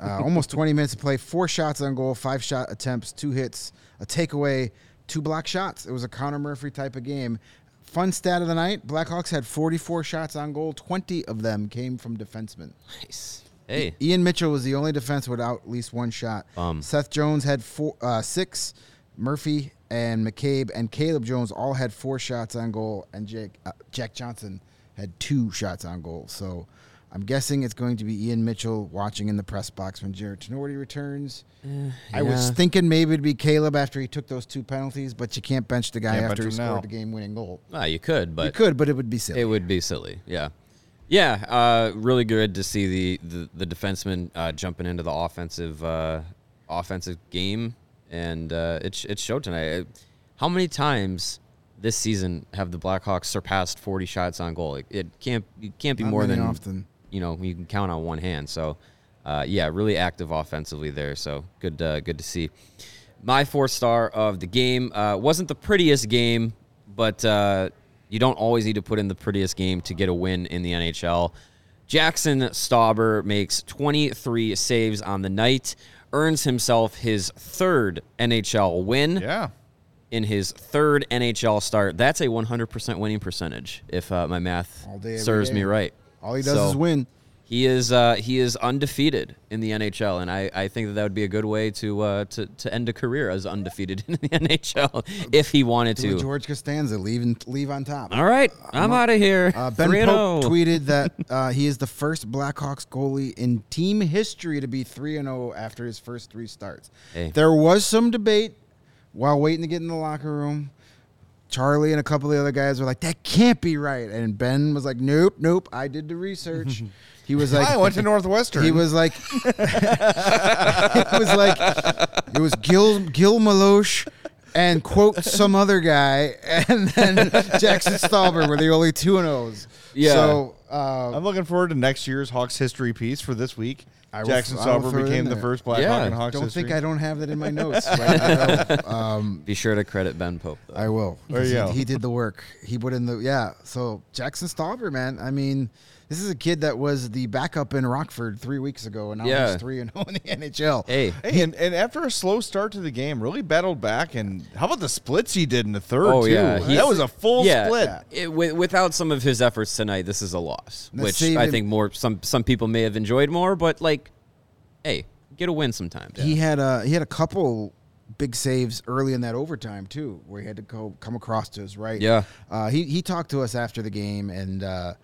Uh, almost 20 minutes of play, four shots on goal, five shot attempts, two hits, a takeaway, two block shots. It was a Connor Murphy type of game. Fun stat of the night Blackhawks had 44 shots on goal, 20 of them came from defensemen. Nice. Hey, Ian Mitchell was the only defense without at least one shot. Bum. Seth Jones had four, uh, six. Murphy and McCabe and Caleb Jones all had four shots on goal, and Jake uh, Jack Johnson had two shots on goal. So I'm guessing it's going to be Ian Mitchell watching in the press box when Jarred Tinordi returns. I was thinking maybe it'd be Caleb after he took those two penalties, but you can't bench the guy Can't after he scored now. the game-winning goal. ah, you could, but you could, but it would be silly. It would be silly. Yeah. Yeah. Uh, really good to see the the, the defenseman uh, jumping into the offensive uh, offensive game, and uh, it sh- it showed tonight. Uh, How many times this season have the Blackhawks surpassed 40 shots on goal? It, it can't it can't be Not more than often. you know you can count on one hand. So, uh, yeah, really active offensively there. So good, uh, good to see. My four star of the game uh, wasn't the prettiest game, but uh, you don't always need to put in the prettiest game to get a win in the NHL. Jaxson Stauber makes 23 saves on the night, earns himself his third NHL win Yeah. in his third NHL start. That's a 100% winning percentage, if uh, my math day, serves me right. All he does So, is win. He is uh, he is undefeated in the NHL, and I, I think that that would be a good way to uh, to to end a career as undefeated in the NHL if he wanted to. George Costanza leave and leave on top. All right, I'm out of here. Uh, ben 3-0. Pope tweeted that uh, he is the first Blackhawks goalie in team history to be 3 and 0 after his first three starts. Hey. There was some debate while waiting to get in the locker room. Charlie and a couple of the other guys were like, that can't be right. And Ben was like, nope, nope, I did the research. He was like, I went to Northwestern. he was like, it was like, it was Gil Gil Meloche and quote some other guy, and then Jaxson Stauber were the only two and O's. Yeah. So uh, I'm looking forward to next year's Hawks history piece for this week. I will- Jaxson I will Stauber throw it in became the first Black Yeah. Hawk in Hawks don't history. think I don't have that in my notes. Right um, Be sure to credit Ben Pope. Though. I will. There you He- go. He, did the work. He put in the yeah. So Jaxson Stauber, man. I mean, this is a kid that was the backup in Rockford three weeks ago, and now Yeah. he's three and zero in the NHL. hey, Hey, and, and after a slow start to the game, really battled back. And how about the splits he did in the third, Oh, too? yeah. That was a full yeah, split. It, wi- without some of his efforts tonight, this is a loss, Let's which save I him- think more some some people may have enjoyed more. But like, hey, get a win sometimes. He had a he had a couple big saves early in that overtime too, where he had to go come across to his right. Yeah. Uh, he he talked to us after the game, and uh,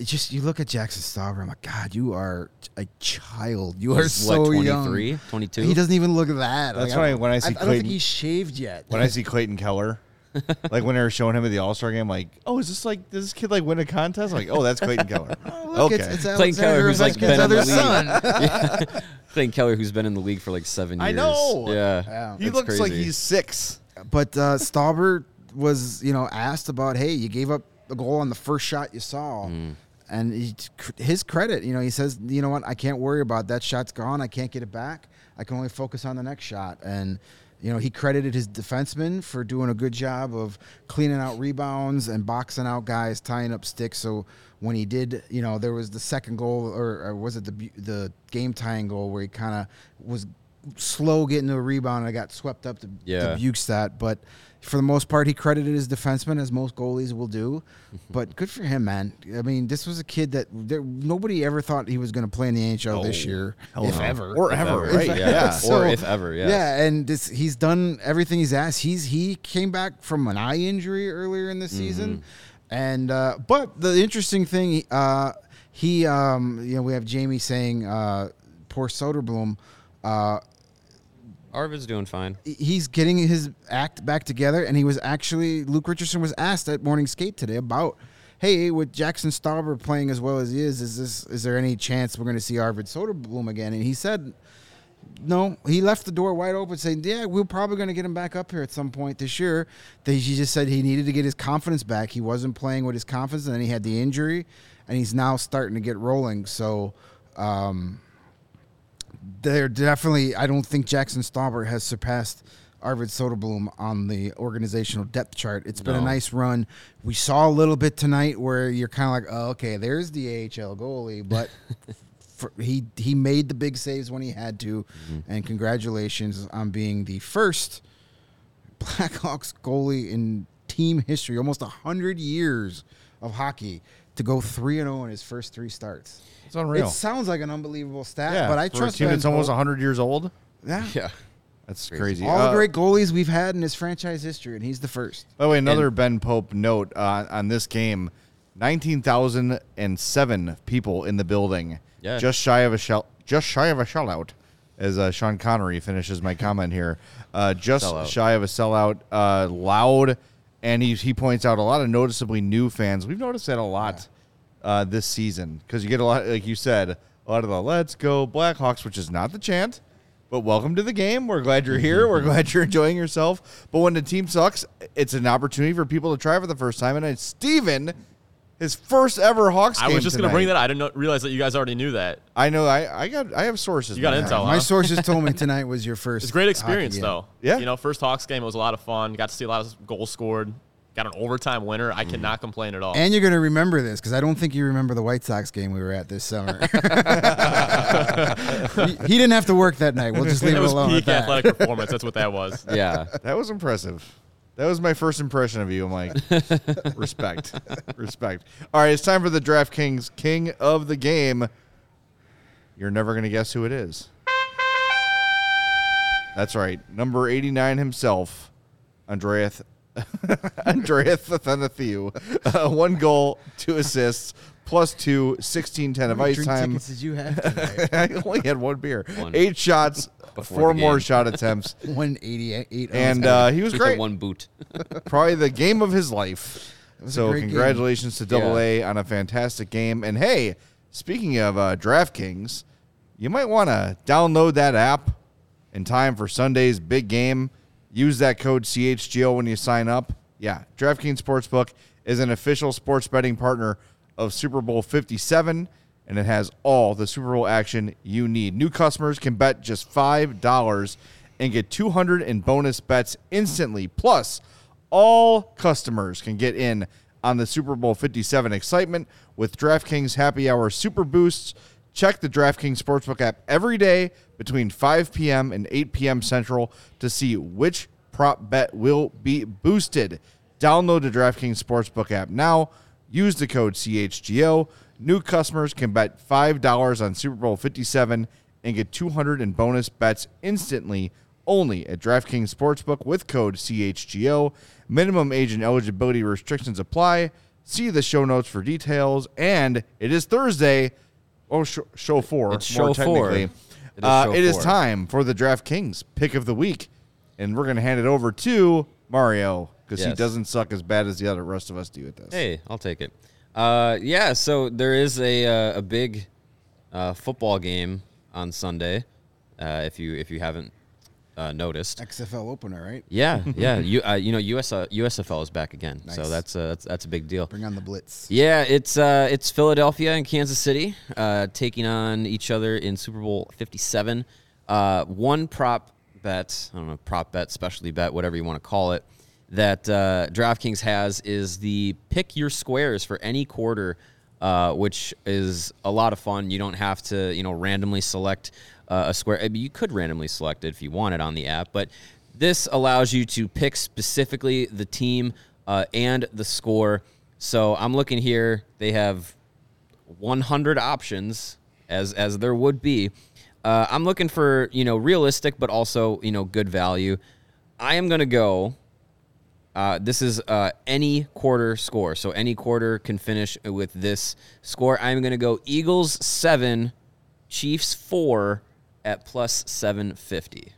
it's just you look at Jaxson Stauber. I'm like, God, you are a child. You are He's, so what, young. 23, 22? He doesn't even look that. That's Like, why when I see I, don't think he's shaved yet. When I see Clayton Keller, like when they were showing him at the All Star game, like, oh, is this like, does this kid like win a contest? I'm Like, oh, that's Clayton Keller. oh, Look, okay. it's, it's Clayton Keller, who's like Ovechkin's been in other the son. league. Clayton Keller, who's been in the league for like seven years. I know. Yeah, Yeah. he it's looks like he's six. But uh, Stauber was, you know, asked about, hey, you gave up the goal on the first shot you saw. Mm. And he, his credit, you know, he says, you know what, I can't worry about that shot's gone. I can't get it back. I can only focus on the next shot. And you know, he credited his defensemen for doing a good job of cleaning out rebounds and boxing out guys, tying up sticks. So when he did, you know, there was the second goal, or, or was it the the game tying goal where he kind of was slow getting to a rebound and I got swept up to, Yeah. to Bjugstad. But for the most part, he credited his defensemen as most goalies will do. but good for him, man. I mean, this was a kid that there, nobody ever thought he was going to play in the NHL this year, if no. ever, Or ever, ever, right? yeah. Yeah. Or if ever, yes. Yeah, and this, he's done everything he's asked. He's he came back from an eye injury earlier in the season, and uh, but the interesting thing, uh, he um, you know we have Jamie saying uh, poor Soderblom. Uh, Arvid's doing fine. he's getting his act back together, and he was actually Luke Richardson was asked at morning skate today about, hey, with Jaxson Stauber playing as well as he is, is this is there any chance we're going to see Arvid Soderblom again? And he said, no. He left the door wide open, saying, yeah, we're probably going to get him back up here at some point this year. That he just said he needed to get his confidence back. He wasn't playing with his confidence, and then he had the injury, and he's now starting to get rolling. So. Um, they're definitely. I don't think Jaxson Stauber has surpassed Arvid Soderblom on the organizational depth chart. It's been a No. nice run. We saw a little bit tonight where you're kind of like, oh, okay, there's the AHL goalie, but for, he he made the big saves when he had to, mm-hmm. and congratulations on being the first Blackhawks goalie in team history, almost hundred years of hockey, to go three and zero in his first three starts. It's unreal. It sounds like an unbelievable stat, yeah, but I for a trust team Ben that's almost 100 years old. Yeah. Yeah. That's crazy. All Uh, the great goalies we've had in his franchise history, and he's the first. By the way, another Ben Pope note uh, on this game: nineteen thousand and seven people in the building. Yeah. just shy of a shell, just shy of a sellout. As uh, Sean Connery finishes my comment here, uh, just Sellout. shy of a sellout. Uh, loud, and he he points out a lot of noticeably new fans. We've noticed that a lot uh, this season because you get a lot, like you said, a lot of the "Let's go Blackhawks," which is not the chant. But welcome to the game. We're glad you're here. We're glad you're enjoying yourself. But when the team sucks, it's an opportunity for people to try for the first time. And it's Steven, his first ever Hawks game I game was just gonna bring that. up. I didn't know, realize that you guys already knew that. I know. I, I got. I have sources. You got man. intel, My huh? sources told me tonight was your first. It's great experience game. though. Yeah. You know, first Hawks game It was a lot of fun. Got to see a lot of goals scored. Got an overtime winner. I mm-hmm. cannot complain at all. And you're going to remember this because I don't think you remember the White Sox game we were at this summer. he, he didn't have to work that night. We'll just leave it it alone. peak at that. athletic performance. That's what that was. Yeah. That was impressive. That was my first impression of you. I'm like, respect, respect. All right, it's time for the DraftKings King of the Game. You're never gonna guess who it is. That's right, number 89 himself, Andreath. Andreas Athanasiou. Uh, one goal, two assists, plus two, 16 10 of ice time. tickets did you have tonight? I only had one beer. One. Eight shots, Before four the more game. shot attempts. 188. And uh, he was With the great. one boot. Probably the game of his life. So great game. congratulations to Double Yeah. A on a fantastic game. And hey, speaking of uh, DraftKings, you might want to download that app in time for Sunday's big game. Use that code CHGO when you sign up. Yeah, DraftKings Sportsbook is an official sports betting partner of Super Bowl 57, and it has all the Super Bowl action you need. New customers can bet just $5 and get 200 in bonus bets instantly. Plus, all customers can get in on the Super Bowl 57 excitement with DraftKings Happy Hour Super Boosts. Check the DraftKings Sportsbook app every day between 5 p.m. and 8 p.m. Central to see which prop bet will be boosted. Download the DraftKings Sportsbook app now. Use the code CHGO. New customers can bet $5 on Super Bowl 57 and get 200 in bonus bets instantly only at DraftKings Sportsbook with code CHGO. Minimum age and eligibility restrictions apply. See the show notes for details. And it is Thursday. Oh, sh- show four. It's more show four. technically. It is uh, show it is four. time for the DraftKings pick of the week. And we're going to hand it over to Mario because he doesn't suck as bad as the other rest of us do at this. Hey, I'll take it. Uh, yeah, so there is a uh, a big uh, football game on Sunday. Uh, if you if you haven't uh, noticed. XFL opener, right? Yeah, yeah. You uh, you know US uh, USFL is back again, so that's uh, that's that's a big deal. Bring on the blitz. Yeah, it's uh, it's Philadelphia and Kansas City uh, taking on each other in Super Bowl Fifty Seven. Uh, one prop bet, I don't know, prop bet, specialty bet, whatever you want to call it, that uh, DraftKings has is the pick your squares for any quarter, uh, which is a lot of fun. You don't have to, you know, randomly select uh, a square. I mean, you could randomly select it if you wanted on the app, but this allows you to pick specifically the team uh, and the score. So I'm looking here. They have 100 options, as as there would be. Uh, I'm looking for you know realistic, but also you know good value. I am gonna go. Uh, this is uh, any quarter score, so any quarter can finish with this score. I'm gonna go Eagles seven, Chiefs four at plus seven fifty.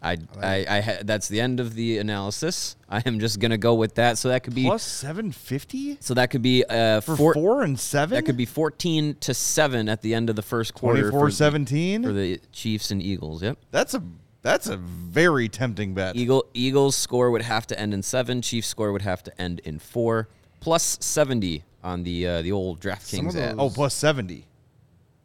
I, I, I ha- that's the end of the analysis. I am just gonna go with that. So that could be Plus seven fifty so that could be uh for four, four and seven. that could be 14 to 7 at the end of the first quarter 24 for, 17 for the Chiefs and Eagles. Yep. That's a that's a very tempting bet. Eagle Eagles score would have to end in 7, Chiefs score would have to end in 4 plus 70 on the uh, the old Some DraftKings of app. Oh, plus 70.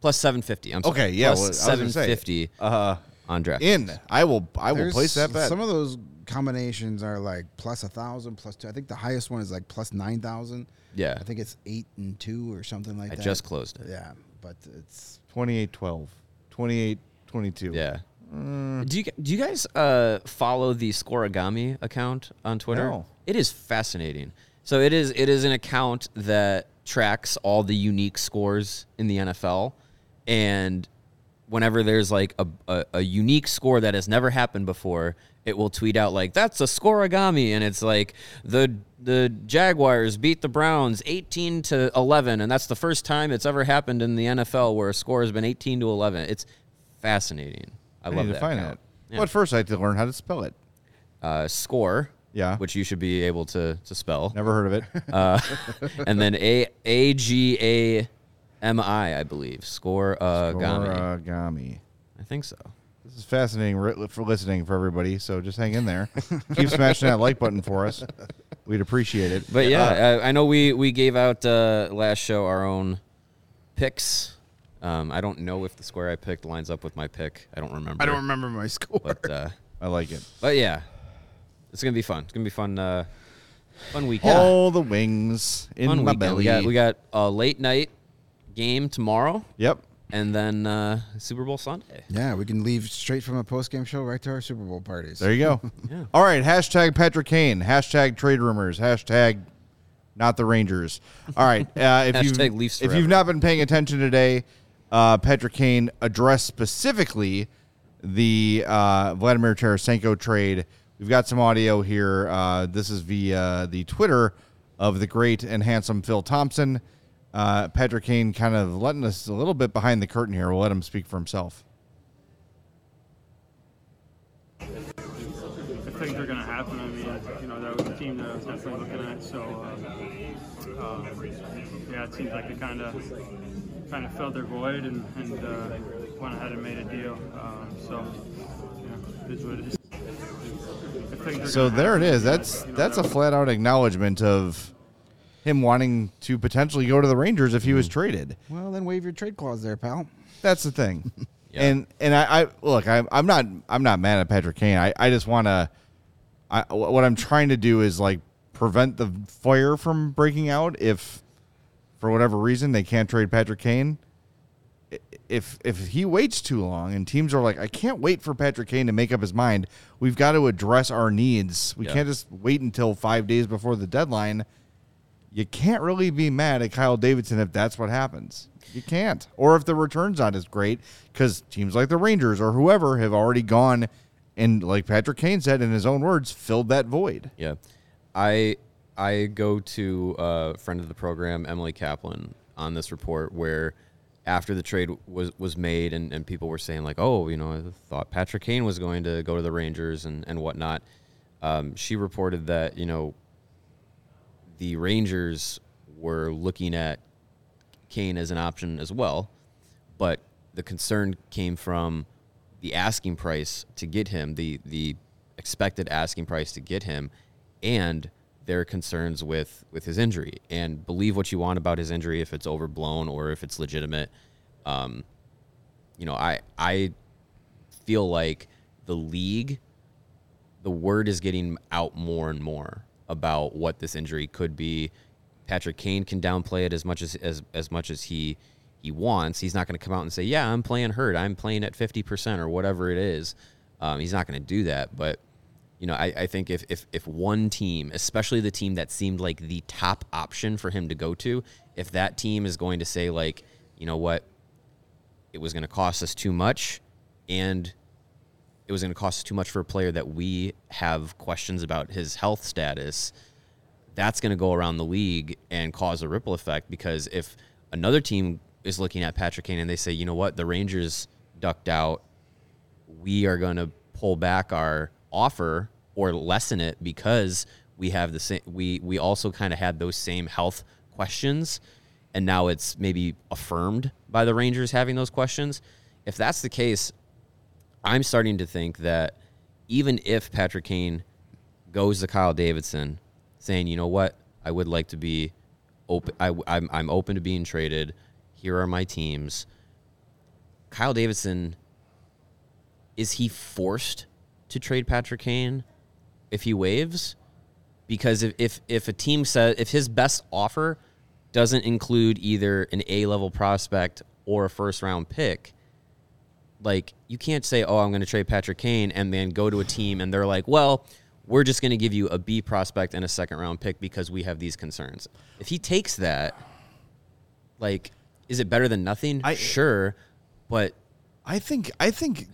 Plus 750. I'm sorry. Okay, yeah, Plus well, I was gonna say, 750 Uh on DraftKings. in. I will I will There's place that bet. Some of those combinations are like plus a thousand, plus two. I think the highest one is like plus nine thousand. Yeah. I think it's eight and two or something like I that. I just closed it. Yeah, but it's 28 12. 28 22. Yeah. Mm. Do you do you guys uh, follow the Scoregami account on Twitter? No. It is fascinating. So it is it is an account that tracks all the unique scores in the NFL, and whenever there's like a, a, a unique score that has never happened before, it will tweet out like that's a scoregami, and it's like the the Jaguars beat the Browns 18 to 11, and that's the first time it's ever happened in the NFL where a score has been 18 to 11. It's fascinating. I, I love need that to find account. that. Well, at first I had to learn how to spell it. Uh, score, Yeah. which you should be able to to spell, Never heard of it. uh, and then a a g a m i, I believe. Score uh, gami. I think so. This is fascinating for listening for everybody. So just hang in there. Keep smashing that like button for us. We'd appreciate it. But Uh, yeah, I, I know we we gave out uh, last show our own picks. Um, I don't know if the square I picked lines up with my pick. I don't remember. I don't remember my score. But uh, I like it. but yeah, it's gonna be fun. It's gonna be fun. Uh, fun weekend. All the wings in fun my weekend. belly. We got we got a late night game tomorrow, yep. and then uh, Super Bowl Sunday. yeah, we can leave straight from a post game show right to our Super Bowl parties. There you go. Yeah. All right. Hashtag Patrick Kane. Hashtag trade rumors. Hashtag not the Rangers. All right. Uh, if Hashtag you've, Leafs if you've not been paying attention today, uh, Patrick Kane addressed specifically the uh, Vladimir Tarasenko trade. We've got some audio here. Uh, this is via the Twitter of the great and handsome Phil Thompson. Uh, Patrick Kane kind of letting us a little bit behind the curtain here. We'll let him speak for himself. if things are going to happen, I mean, you know, that was a team that I was definitely looking at. So, uh, um, yeah, it seems like they kind of kind of filled their void and, and uh, went ahead and made a deal. Um, so, yeah, it is what it is. If things are So there it happen, is. That's you know, that's a flat out acknowledgement of him wanting to potentially go to the Rangers if he was traded. Well, then waive your trade clause there, pal. That's the thing. Yeah. And and I, I look, I'm I'm not I'm not mad at Patrick Kane. I, I just want to. I what I'm trying to do is like prevent the fire from breaking out if, for whatever reason, they can't trade Patrick Kane. If if he waits too long and teams are like, I can't wait for Patrick Kane to make up his mind. We've got to address our needs. We Yeah. can't just wait until five days before the deadline. You can't really be mad at Kyle Davidson if that's what happens. You can't. Or if the return's not as great, because teams like the Rangers or whoever have already gone and, like Patrick Kane said in his own words, filled that void. Yeah, I I go to a friend of the program, Emily Kaplan, on this report where after the trade was was made and, and people were saying like, oh, you know, I thought Patrick Kane was going to go to the Rangers and and whatnot. Um, she reported that you know the Rangers were looking at Kane as an option as well, but the concern came from the asking price to get him, the the expected asking price to get him, and their concerns with with his injury. And believe what you want about his injury, if it's overblown or if it's legitimate. Um, you know, I I feel like the league, the word is getting out more and more about what this injury could be. Patrick Kane can downplay it as much as as, as much as he he wants. He's not going to come out and say, "Yeah, I'm playing hurt. I'm playing at 50% or whatever it is." Um, he's not going to do that. But you know, I, I think if, if if one team, especially the team that seemed like the top option for him to go to, if that team is going to say like, you know what, it was going to cost us too much, and it was going to cost us too much for a player that we have questions about his health status. That's going to go around the league and cause a ripple effect because if another team is looking at Patrick Kane and they say, you know what, the Rangers ducked out, we are going to pull back our offer or lessen it because we have the same. We we also kind of had those same health questions, and now it's maybe affirmed by the Rangers having those questions. If that's the case, I'm starting to think that even if Patrick Kane goes to Kyle Davidson, saying, you know what, I would like to be open. I, I'm I'm open to being traded. Here are my teams. Kyle Davidson, is he forced to trade Patrick Kane if he waives? Because if, if, if a team says, if his best offer doesn't include either an A level prospect or a first round pick, like you can't say, oh, I'm going to trade Patrick Kane and then go to a team and they're like, well, we're just going to give you a B prospect and a second round pick because we have these concerns. If he takes that, like, is it better than nothing? I- sure, but I think I think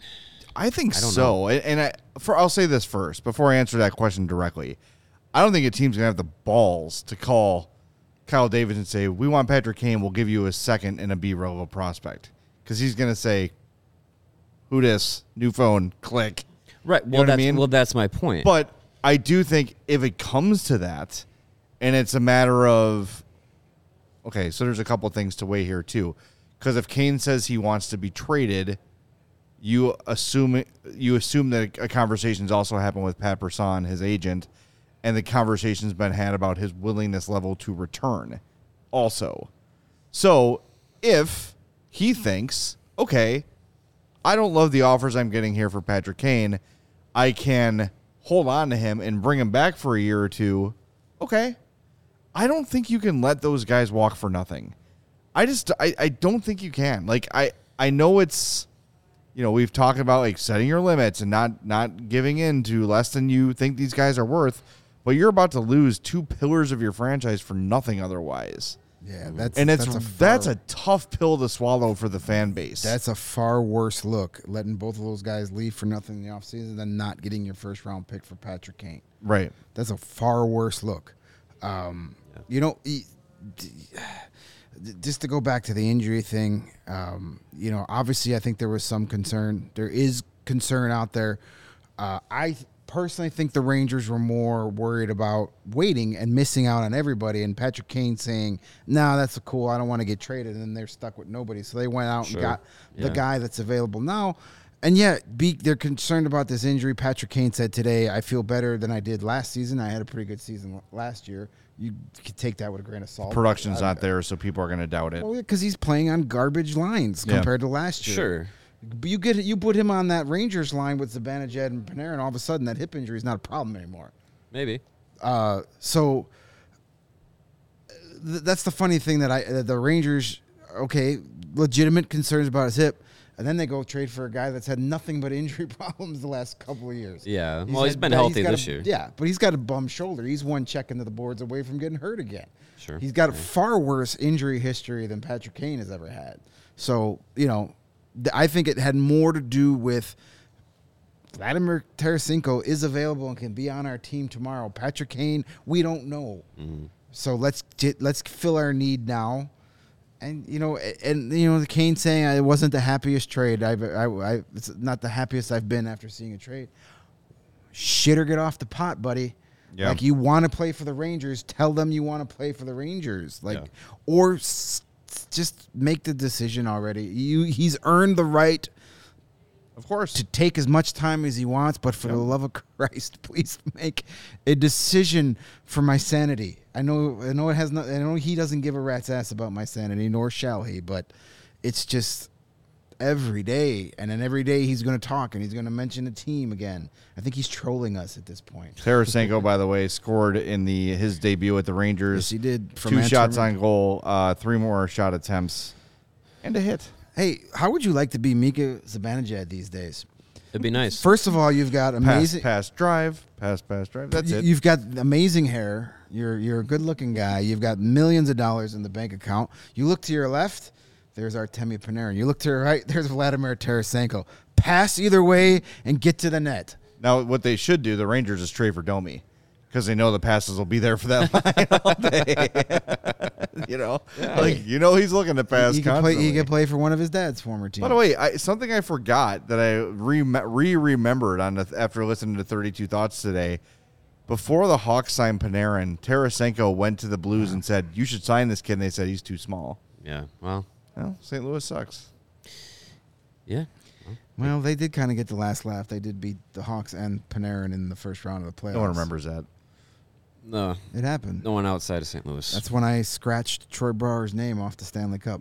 I think I so. And, and I for I'll say this first before I answer that question directly. I don't think a team's gonna have the balls to call Kyle Davis and say, "We want Patrick Kane. We'll give you a second and a B level prospect," because he's gonna say, "Who this? New phone. Click." right. know Well, what I that's mean? well, that's my point. But I do think if it comes to that, and it's a matter of, okay, so there's a couple things to weigh here too, because if Kane says he wants to be traded, you assume you assume that a conversation's also happened with Pat Brisson, his agent, and the conversation's been had about his willingness level to return, also. So if he thinks, okay, I don't love the offers I'm getting here for Patrick Kane. I can hold on to him and bring him back for a year or two. Okay. I don't think you can let those guys walk for nothing. I just I, I don't think you can. Like I I know it's you know, we've talked about like setting your limits and not not giving in to less than you think these guys are worth, but you're about to lose two pillars of your franchise for nothing otherwise. Yeah, that's And it's that's that's a, a, tough pill to swallow for the fan base. that's a far worse look letting both of those guys leave for nothing in the offseason than not getting your first round pick for Patrick Kane. right. That's a far worse look. Um, You know, e- d- just to go back to the injury thing, um, you know, obviously, I think there was some concern. There is concern out there. Uh, I personally think the Rangers were more worried about waiting and missing out on everybody, and Patrick Kane saying, "No, that's cool. I don't want to get traded," and then they're stuck with nobody. So they went out Sure. and got the guy that's available now. And yet, be, they're concerned about this injury. Patrick Kane said today, "I feel better than I did last season. I had a pretty good season last year. You could take that with a grain of salt. Production's I- not there, so people are going to doubt it. Well, because he's playing on garbage lines Yeah. compared to last year. Sure. But you get you put him on that Rangers line with Zibanejad and Panarin, and all of a sudden that hip injury is not a problem anymore. Maybe. Uh, so th- that's the funny thing that I that the Rangers okay legitimate concerns about his hip, and then they go trade for a guy that's had nothing but injury problems the last couple of years. Yeah. Well, he's been healthy got this a- year. Yeah, but he's got a bum shoulder. He's one check into the boards away from getting hurt again. Sure. He's got a far worse injury history than Patrick Kane has ever had. So, you know, th- I think it had more to do with Vladimir Tarasenko is available and can be on our team tomorrow. Patrick Kane, we don't know. Mm-hmm. So let's get, let's fill our need now. And you know, and you know, the Kane saying it wasn't the happiest trade. I've, I, I, it's not the happiest I've been after seeing a trade. Shit or get off the pot, buddy. Yeah. Like you want to play for the Rangers, tell them you want to play for the Rangers. Like, Yeah. or s- just make the decision already. You, he's earned the right Of course. to take as much time as he wants, but for the love of Christ, please make a decision for my sanity. I know, I know it has not. I know he doesn't give a rat's ass about my sanity, nor shall he. But it's just every day, and then every day he's going to talk and he's going to mention a team again. I think he's trolling us at this point. Tarasenko, by the way, scored in the his debut at the Rangers. Yes, he did. From Two shots on goal, uh, three more shot attempts, and a hit. Hey, how would you like to be Mika Zibanejad these days? It'd be nice. First of all, you've got amazing. pass, drive, pass, pass, drive. That's y- it. You've got amazing hair. You're you're a good looking guy. You've got millions of dollars in the bank account. You look to your left, there's Artemi Panarin. You look to your right, there's Vladimir Tarasenko. Pass either way and get to the net. now, what they should do, the Rangers, is trade for Domi because they know the passes will be there for that line all day. you know, like you know, he's looking to pass. he can play. He can play for one of his dad's former teams. By the way, I, something I forgot that I re remembered on the, after listening to 32 Thoughts today. Before the Hawks signed Panarin, Tarasenko went to the Blues and said, "You should sign this kid." And they said he's too small. Yeah. Well. Well, St. Louis sucks. Yeah. well, they did kind of get the last laugh. They did beat the Hawks and Panarin in the first round of the playoffs. No one remembers that. No. It happened. No one outside of St. Louis. That's when I scratched Troy Brouwer's name off the Stanley Cup.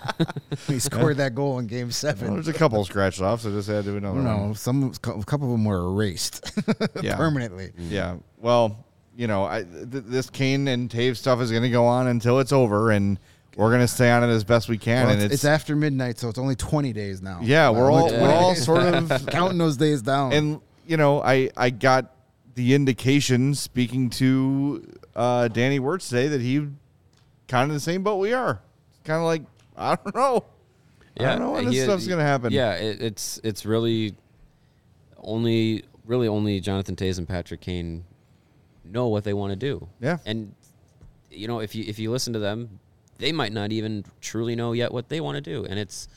he scored that goal in Game Well, Seven. there's a couple scratched off, so just had to do another No, one. some a couple of them were erased Yeah. permanently. Mm. Yeah. Well, you know, I, th- this Kane and Toews stuff is going to go on until it's over, and we're going to stay on it as best we can. Well, and it's, it's, it's after midnight, so it's only 20 days now. yeah, we're all we're all sort of counting those days down. and you know, I I got the indication speaking to uh, Danny Wirtz today that he kind of the same boat we are. Kind of like I don't know. Yeah, I don't know when this he- stuff's gonna happen. Yeah, it, it's it's really only really only Jonathan Toews and Patrick Kane know what they want to do. Yeah. and you know if you if you listen to them, they might not even truly know yet what they want to do, and it's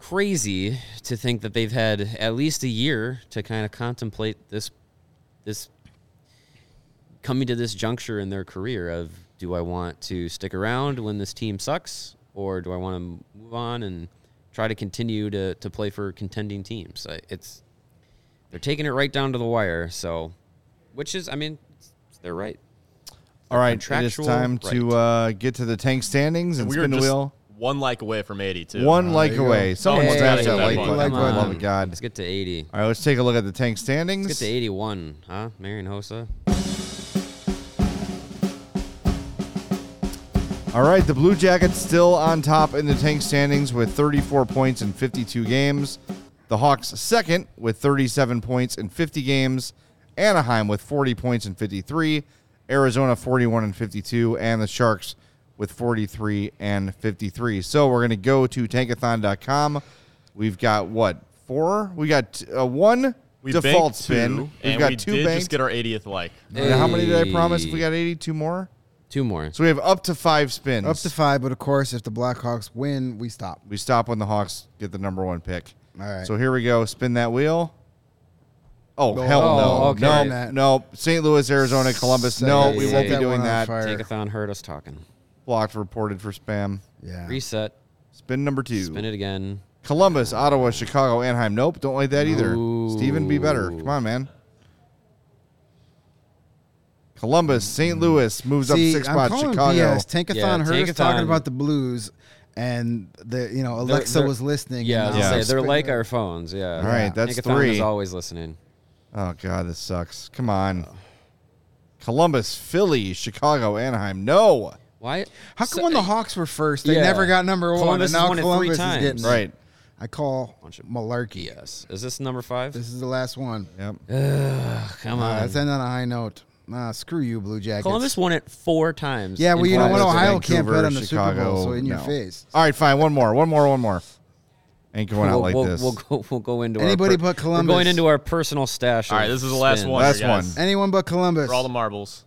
crazy to think that they've had at least a year to kind of contemplate this this coming to this juncture in their career of do I want to stick around when this team sucks or do I want to move on and try to continue to, to play for contending teams? It's they're taking it right down to the wire, so which is I mean it's, they're right. All right, it is Contractual time to uh, get to the tank standings and we are spin the just wheel. One like away from 80 too. One Oh, like there you go. away. Someone oh, Hey, smash that hey, like hey, button. like For the button. love of. God. Let's get to 80. All right, let's take a look at the tank standings. Let's get to 81, huh? Marian Hossa. All right, the Blue Jackets still on top in the tank standings with 34 points in 52 games. The Hawks second with 37 points in 50 games. Anaheim with 40 points in 53. Arizona 41 and 52, and the Sharks with 43 and 53. So we're going to go to tankathon.com. We've got what four? We got uh, one we default spin. two, We've and got we two did banked. just get our 80th like. And How many did I promise? If we got 82 more. Two more. So we have up to five spins. Up to five, but of course, if the Blackhawks win, we stop. We stop when the Hawks get the number one pick. All right. So here we go. Spin that wheel. Oh, No. hell Oh, no. okay. No, no. St. Louis, Arizona, Columbus. Set no, we won't be doing that. Tankathon heard us talking. Blocked, reported for spam. Yeah. Reset. Spin number two. Spin it again. Columbus, Ottawa, Chicago, Anaheim. Nope, don't like that either. Ooh. Steven, be better. Come on, man. Columbus, St. Louis moves See, up six I'm spots. calling Chicago. BS. Tankathon Yeah, heard us talking about the Blues, and the you know They're- Alexa they're- was listening. Yeah, I was now gonna Yeah. say they're spin- like our phones. Yeah. All right, that's Tankathon three. is always listening. Oh, God, this sucks. Come on. Columbus, Philly, Chicago, Anaheim. No. Why? How come So- when the Hawks were first, they Yeah. never got number one, Columbus and now has won it three Columbus is times. getting it. Right. I call Bunch malarkey. Yes. Is this number five? This is the last one. Yep. Ugh, Come Uh, on. let's end on a high note. Nah, screw you, Blue Jackets. Columbus won it four times. Yeah, well, you know what? Ohio can't bet Vancouver, on the Super Bowl, Chicago, so in your face. All right, fine. One more. One more. One more. Ain't going out we'll, like we'll, this. We'll go. We'll go into Anybody our per- but Columbus. We're going into our personal stash. All right, this is the last spins. one. Last one. Anyone but Columbus. For all the marbles.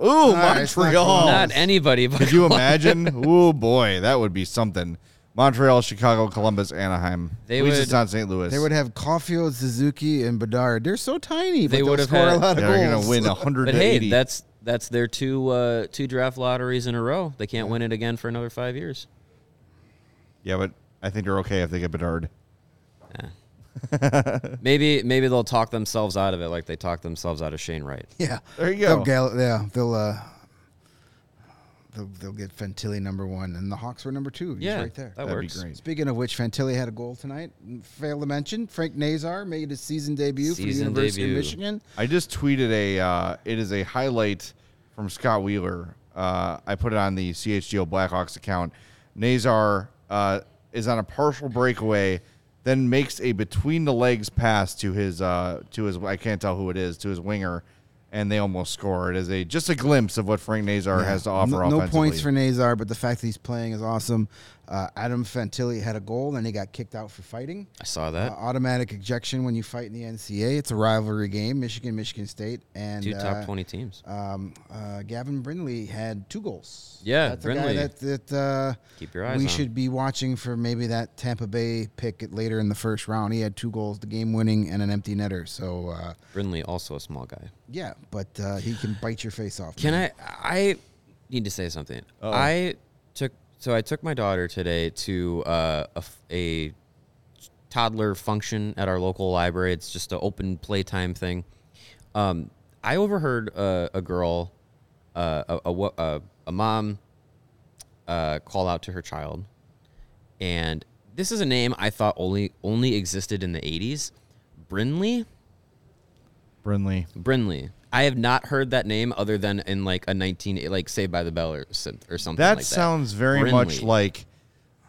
Ooh, right, it's not Montreal. Not anybody. But Could you imagine? Ooh, boy, that would be something. Montreal, Chicago, Columbus, Anaheim. They At least would- it's not St. Louis. They would have Caulfield, Suzuki, and Bedard. They're so tiny, but They they would would have score had- a lot of They're goals. going to win 100 But hey, that's that's their two uh, two draft lotteries in a row. They can't win it again for another five years. yeah, but I think they're okay if they get Bedard. maybe maybe they'll talk themselves out of it like they talked themselves out of Shane Wright. Yeah, There you They'll go. gal- yeah, they'll uh, they'll, they'll get Fantilli number one, and the Hawks were number two. He's Yeah, right there. that That'd works. be great. Speaking of which, Fantilli had a goal tonight. Failed to mention, Frank Nazar made his season debut for the University debut. of Michigan. I just tweeted a. Uh, it is a highlight from Scott Wheeler. Uh, I put it on the CHGO Blackhawks account. Nazar uh, is on a partial breakaway, then makes a between the legs pass to his uh, to his. I can't tell who it is to his winger, and they almost score. It is a just a glimpse of what Frank Nazar has to offer. No, no points for Nazar, but the fact that he's playing is awesome. Uh, Adam Fantilli had a goal, and he got kicked out for fighting. I saw Uh, that. automatic ejection when you fight in the NCAA. It's a rivalry game, Michigan, Michigan State, and Two top uh, 20 teams. Um, uh, Gavin Brindley had two goals. Yeah, that's a Brindley. guy that that uh, Keep your eyes we on. should be watching for maybe that Tampa Bay pick later in the first round. He had two goals, the game winning, and an empty netter. So uh, Brindley, also a small guy. yeah, but uh, he can bite your face off. Can man. I? I need to say something. I took so I took my daughter today to uh, a, a toddler function at our local library. It's just an open playtime thing. Um, I overheard a, a girl, uh, a, a, a, a mom, uh, call out to her child, and this is a name I thought only only existed in the '80s. Brinley. Brinley. Brinley. I have not heard that name other than in like a 19 like Saved by the Bell or, or something That like that. sounds very Brinley. much like.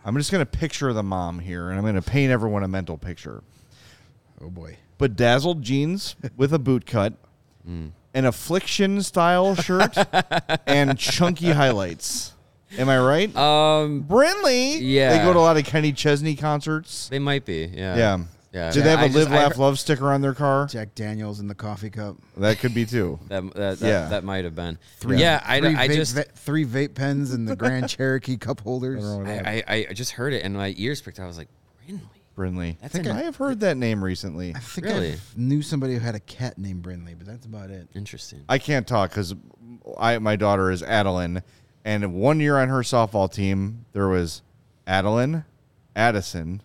I'm just gonna picture the mom here, and I'm gonna paint everyone a mental picture. Oh boy. bedazzled jeans with a boot cut, Mm. an affliction style shirt, and chunky highlights. Am I right? Um, Brinley. yeah. They go to a lot of Kenny Chesney concerts. they might be. Yeah. Yeah. Yeah. Do they have I a just- live, I laugh, love sticker on their car? Jack Daniels in the coffee cup. That could be too. That that, that, Yeah. that might have been. three. Yeah. I, three I vape, just va- three vape pens and the Grand Cherokee cup holders. I, I, I just heard it and my ears pricked. I was like, Brinley. Brinley. That's I think an- I have heard that name recently. I think Really? I knew somebody who had a cat named Brindley, but that's about it. Interesting. I can't talk because I my daughter is Adeline, and one year on her softball team there was Adeline, Addison,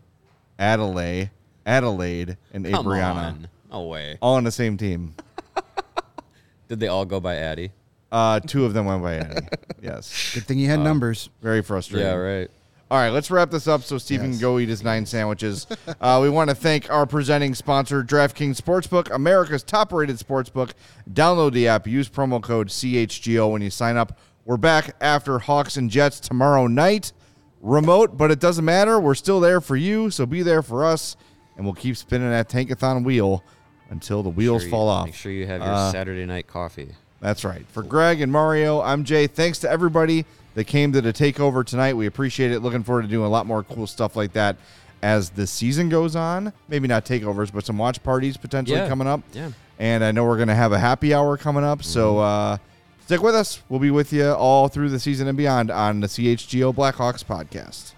Adelaide, Adelaide, and Come Abriana, on. No way. all on the same team. Did they all go by Addie? Uh, two of them went by Annie. yes, Good thing you had numbers. very frustrating. Yeah. Right. All right, let's wrap this up so Stephen Yes. can go eat his nine sandwiches. uh, we want to thank our presenting sponsor, DraftKings Sportsbook, America's top rated sportsbook. Download the app, use promo code CHGO when you sign up. We're back after Hawks and Jets tomorrow night. Remote, but it doesn't matter. We're still there for you, so be there for us, and we'll keep spinning that tankathon wheel until the wheels Sure you- fall off. Make sure you have your Uh, Saturday night coffee. That's right. For Greg and Mario, I'm Jay. Thanks to everybody that came to the takeover tonight. We appreciate it. Looking forward to doing a lot more cool stuff like that as the season goes on. Maybe not takeovers, but some watch parties potentially Yeah. coming up. Yeah. And I know we're going to have a happy hour coming up. So uh, stick with us. We'll be with you all through the season and beyond on the CHGO Blackhawks podcast.